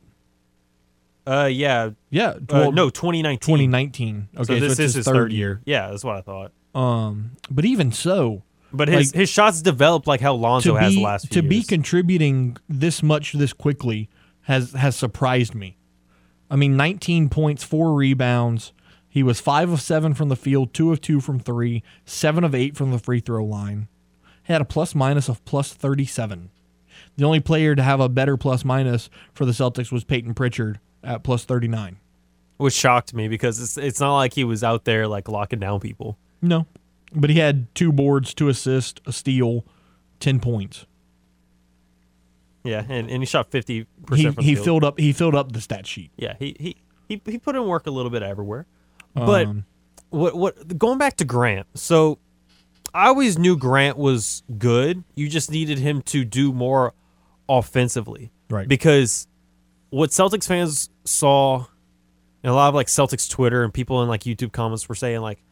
Uh, yeah. Yeah. Uh, well, no, 2019. 2019. Okay, So this it's is his, his third, year. Yeah, that's what I thought. Um, but even so, But his Like- his shots developed like how Lonzo to has the last few to be contributing this much this quickly has has surprised me. I mean, 19 points, four rebounds. He was five of seven from the field, two of two from three, seven of eight from the free throw line. He had a plus minus of plus 37. The only player to have a better plus minus for the Celtics was Payton Pritchard at plus 39. which shocked me because it's it's not like he was out there like locking down people. No, but he had two boards, two assists, a steal, 10 points. Yeah, and, and he shot 50% He, from the he field. filled up he filled up the stat sheet. Yeah, he he he, he put in work a little bit everywhere. But Um, what what going back to Grant. So I always knew Grant was good. You just needed him to do more offensively. Right. Because what Celtics fans saw and a lot of like Celtics Twitter and people in like YouTube comments were saying like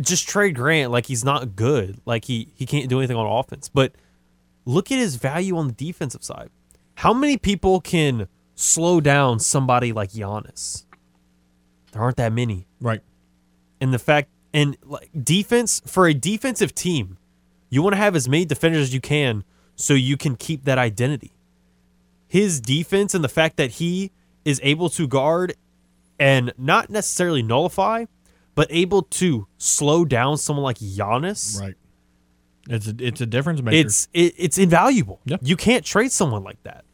just trade Grant like he's not good. Like he he can't do anything on offense. But look at his value on the defensive side. How many people can slow down somebody like Giannis? There aren't that many. right. And the fact and like defense for a defensive team, you want to have as many defenders as you can so you can keep that identity. His defense and the fact that he is able to guard and not necessarily nullify, but able to slow down someone like Giannis. Right. It's a, it's a difference maker. It's it, it's invaluable. Yeah. You can't trade someone like that.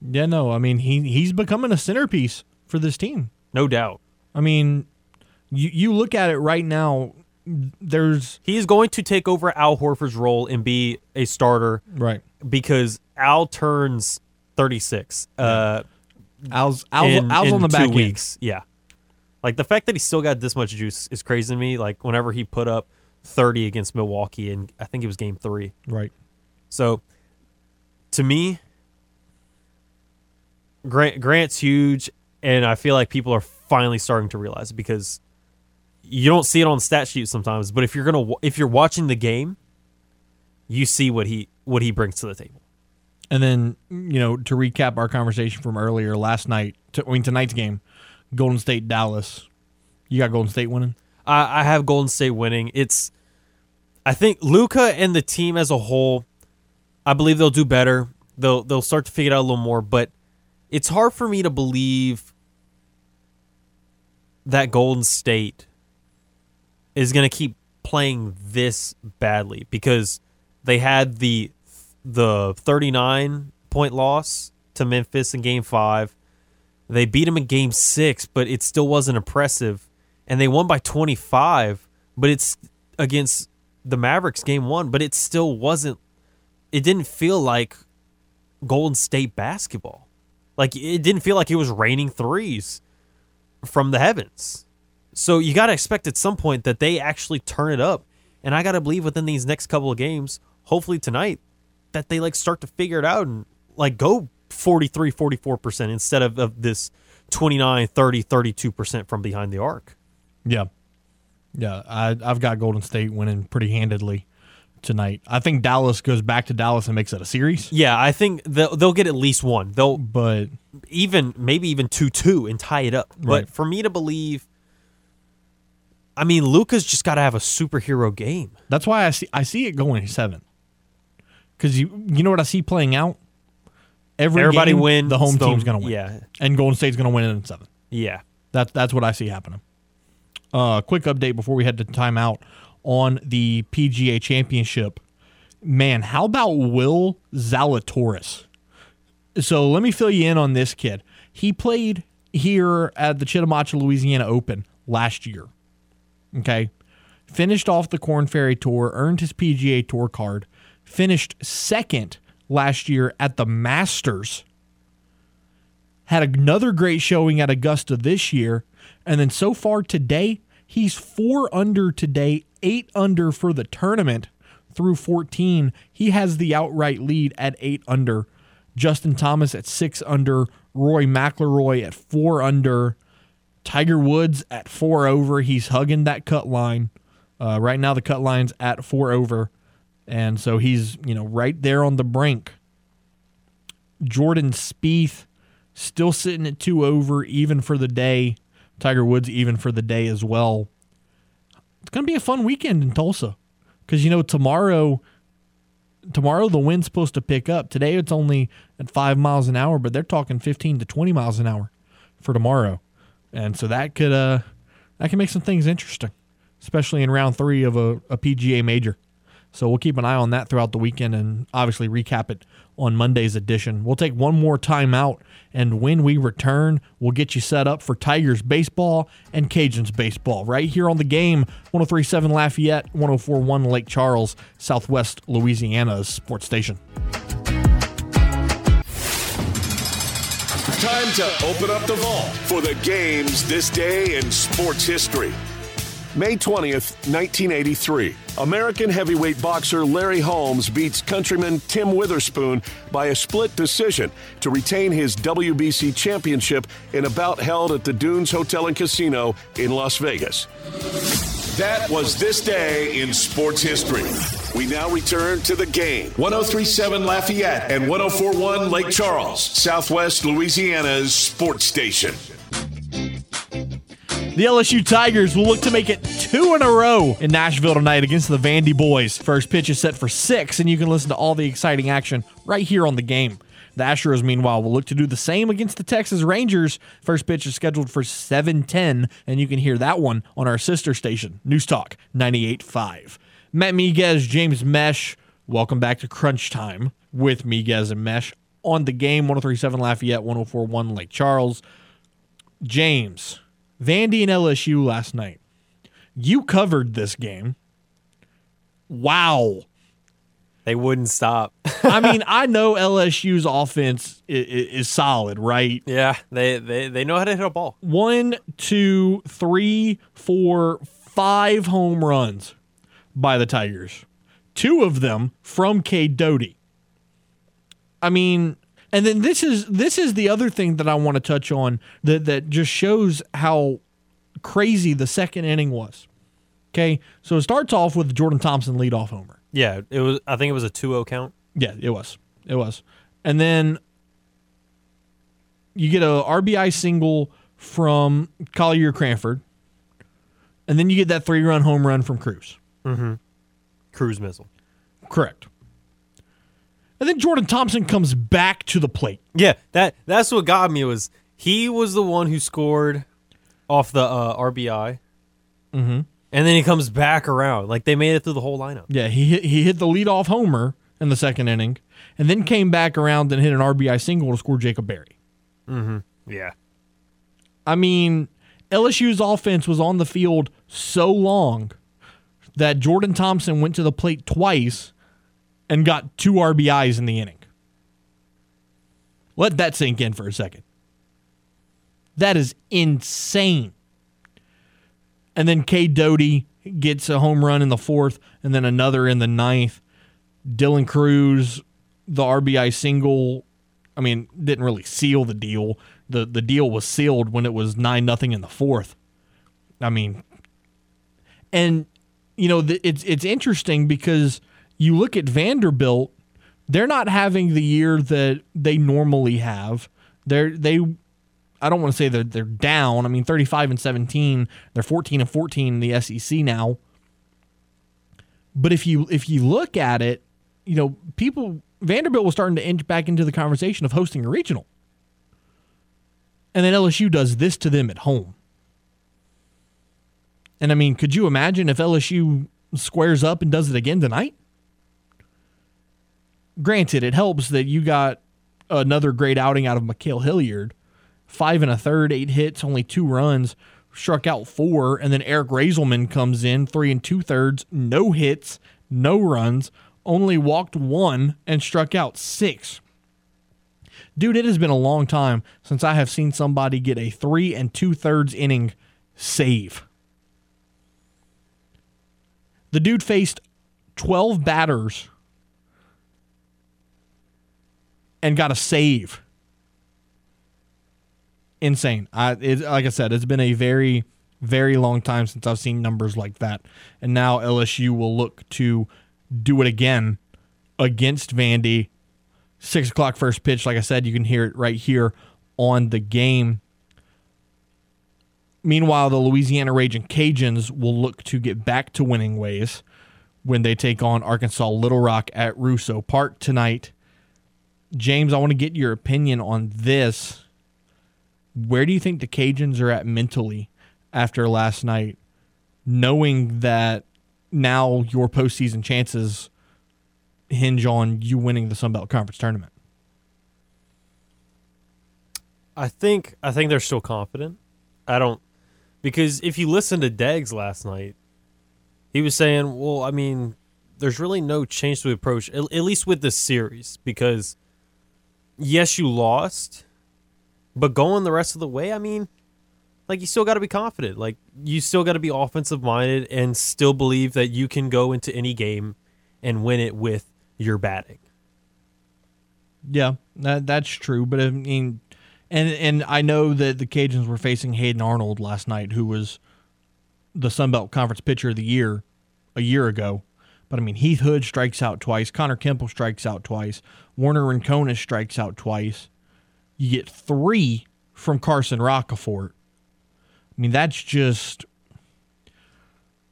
yeah, no, I mean he he's becoming a centerpiece for this team. No doubt. I mean, you you look at it right now. There's He is going to take over Al Horford's role and be a starter right. because Al turns 36. Uh, Al's Al's, in, Al's in on the back end. weeks. Yeah. Like the fact that he still got this much juice is crazy to me. Like whenever he put up 30 against Milwaukee and I think it was game 3. Right. So to me Grant Grant's huge and I feel like people are finally starting to realize it because you don't see it on the stat sheet sometimes, but if you're to if you're watching the game, you see what he what he brings to the table. And then, you know, to recap our conversation from earlier last night, to, I mean tonight's game, Golden State Dallas. You got Golden State winning? I, I have Golden State winning. It's, I think Luka and the team as a whole, I believe they'll do better. They'll they'll start to figure it out a little more, but it's hard for me to believe that Golden State is going to keep playing this badly because they had the the 39 point loss to Memphis in game 5. They beat them in game 6, but it still wasn't impressive and they won by 25, but it's against the Mavericks game 1, but it still wasn't it didn't feel like Golden State basketball. Like it didn't feel like it was raining threes from the heavens. So you got to expect at some point that they actually turn it up. And I got to believe within these next couple of games, hopefully tonight, that they like start to figure it out and like go 43 44% instead of, of this 29 30 32% from behind the arc. Yeah. Yeah. I, I've got Golden State winning pretty handedly tonight. I think Dallas goes back to Dallas and makes it a series. Yeah, I think they'll, they'll get at least one. They'll But even maybe even 2-2 and tie it up. Right. But for me to believe I mean, Luka's just got to have a superhero game. that's why I see I see it going seven. Because you you know what I see playing out? Every Everybody game, wins. The home the- team's going to win. Yeah. And Golden State's going to win it in seven. Yeah. That's that's what I see happening. Uh, quick update before we head to timeout on the PGA Championship. Man, how about Will Zalatoris? So let me fill you in on this kid. He played here at the Chitimacha, Louisiana Open last year. Okay. Finished off the Corn Ferry Tour, earned his PGA Tour card, finished second last year at the Masters had another great showing at Augusta this year. And then so far today, he's four under today, eight under for the tournament through 14. He has the outright lead at eight under. Justin Thomas at six under. Rory McIlroy at four under. Tiger Woods at four over. He's hugging that cut line. Uh, right now, the cut line's at four over. And so he's, you know, right there on the brink. Jordan Spieth still sitting at two over, even for the day. Tiger Woods, even for the day as well. It's going to be a fun weekend in Tulsa because, you know, tomorrow. Tomorrow the wind's supposed to pick up. Today it's only at five miles an hour, but they're talking fifteen to twenty miles an hour for tomorrow, and so that could uh that can make some things interesting, especially in round three of a, a PGA major. So we'll keep an eye on that throughout the weekend and obviously recap it on Monday's edition. We'll take one more time out, and when we return, we'll get you set up for Tigers baseball and Cajuns baseball right here on the game 1037 Lafayette, 1041 Lake Charles, Southwest Louisiana's sports station. Time to open up the vault for the games this day in sports history. May 20th, 1983. American heavyweight boxer Larry Holmes beats countryman Tim Witherspoon by a split decision to retain his WBC championship in a bout held at the Dunes Hotel and Casino in Las Vegas. That was this day in sports history. We now return to the game. 1037 Lafayette and 1041 Lake Charles, Southwest Louisiana's sports station. The LSU Tigers will look to make it two in a row in Nashville tonight against the Vandy Boys. First pitch is set for six, and you can listen to all the exciting action right here on the game. The Astros, meanwhile, will look to do the same against the Texas Rangers. First pitch is scheduled for 7:10, and you can hear that one on our sister station, News Talk 98.5. Matt Miguez, James Mesh, welcome back to Crunch Time with Miguez and Mesh on the game 1037 Lafayette, 1041 Lake Charles. James, Vandy and LSU last night. You covered this game. Wow. They wouldn't stop. *laughs* I mean, I know LSU's offense is, is, solid, right? Yeah, they, they they know how to hit a ball. One, two, three, four, five home runs by the Tigers. Two of them from Cade Doughty. I mean, and then this is this is the other thing that I want to touch on that that just shows how crazy the second inning was. Okay, so it starts off with Jordan Thompson leadoff homer. Yeah, it was. I think it was a 2-0 count. Yeah, it was. It was, and then you get a RBI single from Collier Cranford, and then you get that three-run home run from Crews. Mm-hmm. Crews missile. Correct. And then Jordan Thompson comes back to the plate. Yeah, that that's what got me was he was the one who scored off the uh, RBI. Mm-hmm. And then he comes back around. Like they made it through the whole lineup. Yeah, he hit, he hit the leadoff homer in the second inning, and then came back around and hit an RBI single to score Jacob Berry. Mm-hmm. Yeah. I mean, LSU's offense was on the field so long that Jordan Thompson went to the plate twice and got two RBIs in the inning. Let that sink in for a second. That is insane. And then Cade Doughty gets a home run in the fourth and then another in the ninth. Dylan Crews, the RBI single, I mean, didn't really seal the deal. The the deal was sealed when it was 9 nothing in the fourth. I mean, and you know, it's it's interesting because you look at Vanderbilt, they're not having the year that they normally have. They're they I don't want to say that they're down. I mean, 35 and 17, they're 14 and 14 in the SEC now. But if you if you look at it, you know, people Vanderbilt was starting to inch back into the conversation of hosting a regional. And then LSU does this to them at home. And I mean, could you imagine if LSU squares up and does it again tonight? Granted, it helps that you got another great outing out of Ma'Khail Hilliard. Five and a third, eight hits, only two runs, struck out four. And then Eric Reyzelman comes in, three and two thirds, no hits, no runs, only walked one and struck out six. Dude, it has been a long time since I have seen somebody get a three and two thirds inning save. The dude faced 12 batters and got a save. Insane. I it, like I said, it's been a very very long time since I've seen numbers like that. And now LSU will look to do it again against Vandy. Six o'clock first pitch. Like I said, you can hear it right here on the game. Meanwhile, the Louisiana Raging Cajuns will look to get back to winning ways when they take on Arkansas Little Rock at Russo Park tonight. James, I want to get your opinion on this. Where do you think the Cajuns are at mentally after last night, knowing that now your postseason chances hinge on you winning the Sun Belt Conference tournament? I think I think they're still confident. I don't because if you listen to Deggs last night, he was saying, "Well, I mean, there's really no change to the approach, at, at least with this series, because yes, you lost, but going the rest of the way, I mean, like you still got to be confident. Like you still got to be offensive minded and still believe that you can go into any game and win it with your batting." Yeah, that that's true, but I mean and and I know that the Cajuns were facing Hayden Arnold last night, who was the Sun Belt Conference Pitcher of the Year a year ago. But I mean, Heath Hood strikes out twice. Connor Kimple strikes out twice. Warner and Rincones strikes out twice. You get three from Carson Roccaforte. I mean, that's just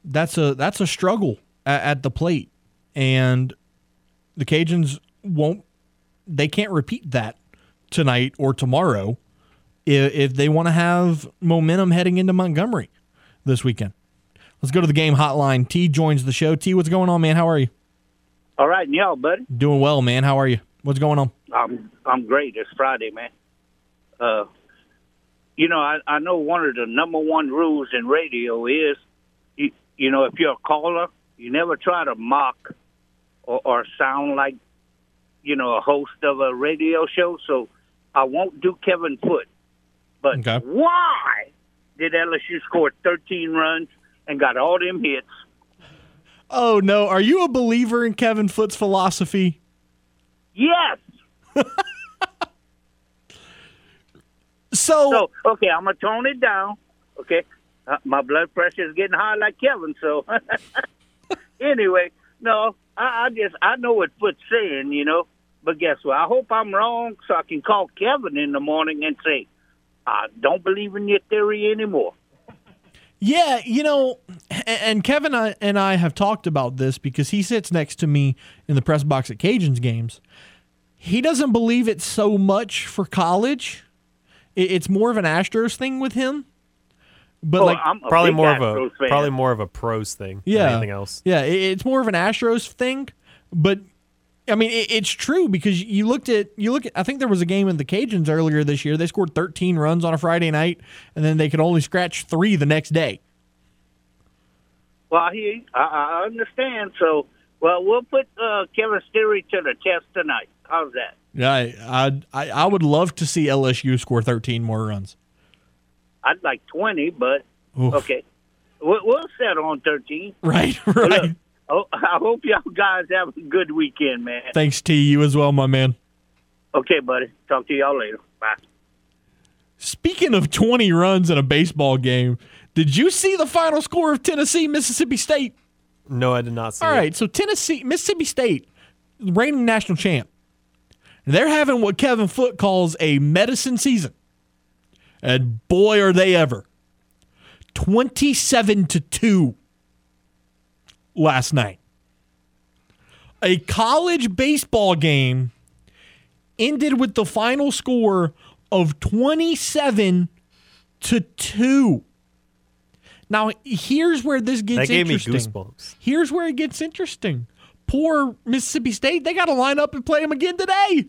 that's a that's a struggle at, at the plate, and the Cajuns won't they can't repeat that tonight or tomorrow if, if they want to have momentum heading into Montgomery this weekend. Let's go to the game hotline. T joins the show. T, what's going on, man? How are you? All right, and y'all, buddy. Doing well, man. How are you? What's going on? I'm I'm great. It's Friday, man. Uh, you know, I I know one of the number one rules in radio is, you, you know, if you're a caller, you never try to mock or, or sound like, you know, a host of a radio show. So I won't do Kevin Foote. But Okay. why did LSU score 13 runs and got all them hits? Oh no, are you a believer in Kevin Foote's philosophy? Yes. *laughs* So, So okay, I'm gonna tone it down. Okay, uh, my blood pressure is getting high like Kevin. So *laughs* anyway, no, I, I just I know what Foote's saying, you know. But guess what? I hope I'm wrong, so I can call Kevin in the morning and say, I don't believe in your theory anymore. Yeah, you know, and Kevin and I have talked about this because he sits next to me in the press box at Cajuns games. He doesn't believe it so much for college. It's more of an Astros thing with him. But Oh, like, I'm Probably big more of a fan. probably more of a pros thing yeah, than anything else. Yeah, it's more of an Astros thing. But I mean, it, it's true because you looked at you look at. I think there was a game in the Cajuns earlier this year. They scored 13 runs on a Friday night, and then they could only scratch three the next day. Well, I. I, I understand. So, well, we'll put uh, Kevin's theory to the test tonight. How's that? Yeah, I, I I would love to see LSU score 13 more runs. I'd like 20, but Oof. okay. We'll, we'll settle on 13. Right, *laughs* Look, right. Oh, *laughs* I hope y'all guys have a good weekend, man. Thanks to you as well, my man. Okay, buddy. Talk to y'all later. Bye. Speaking of 20 runs in a baseball game, did you see the final score of Tennessee Mississippi State? No, I did not see. All it. right, so Tennessee Mississippi State, reigning national champ. They're having what Kevin Foote calls a medicine season. And boy are they ever. 27 to 2 last night. A college baseball game ended with the final score of 27 to 2. Now, here's where this gets That gave me interesting. Here's where it gets interesting. Poor Mississippi State, they got to line up and play them again today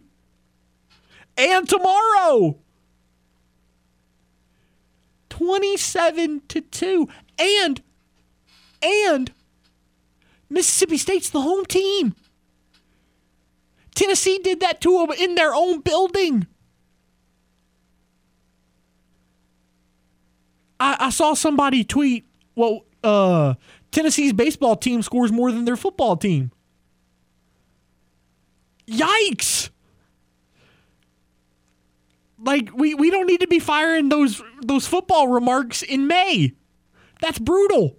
and tomorrow. 27 to 2. And, and Mississippi State's the home team. Tennessee did that to them in their own building. I, I saw somebody tweet, well, uh, Tennessee's baseball team scores more than their football team. Yikes! Like we, we don't need to be firing those those football remarks in May. That's brutal.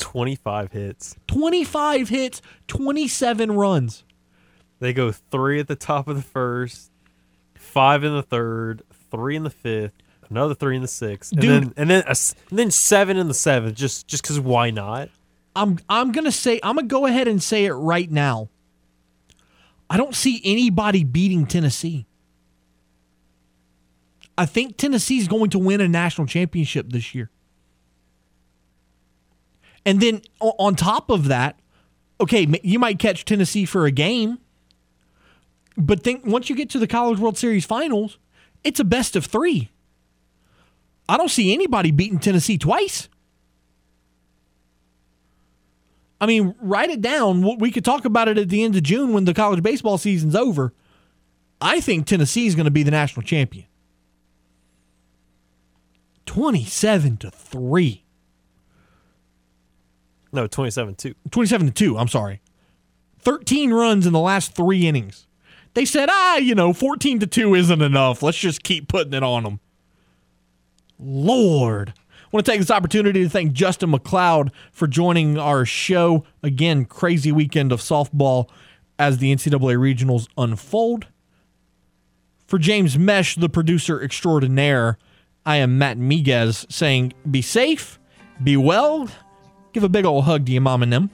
Twenty five hits. 25 hits, 27 runs. They go three at the top of the first, five in the third, three in the fifth, another three in the sixth, and Dude. then and then a and then seven in the seventh. Just just because why not? I'm I'm gonna say I'm gonna go ahead and say it right now. I don't see anybody beating Tennessee. I think Tennessee's going to win a national championship this year. And then on top of that, okay, you might catch Tennessee for a game, but think once you get to the College World Series finals, it's a best of three. I don't see anybody beating Tennessee twice. I mean, write it down. We- could talk about it at the end of June when the college baseball season's over. I think Tennessee is going to be the national champion. 27 to 3. No, twenty seven two. 27 to 2, I'm sorry. 13 runs in the last 3 innings. They said, "Ah, you know, 14 to 2 isn't enough. Let's just keep putting it on them." Lord. I want to take this opportunity to thank Justin McLeod for joining our show. Again, crazy weekend of softball as the NCAA regionals unfold. For James Mesh, the producer extraordinaire, I am Matt Miguez saying, be safe, be well, give a big old hug to your mom and them.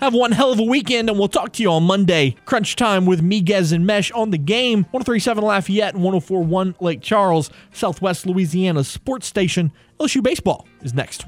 Have one hell of a weekend, and we'll talk to you on Monday. Crunch time with Miguez and Mesh on the game. 1037 Lafayette and 1041 Lake Charles, Southwest Louisiana sports station. LSU Baseball is next.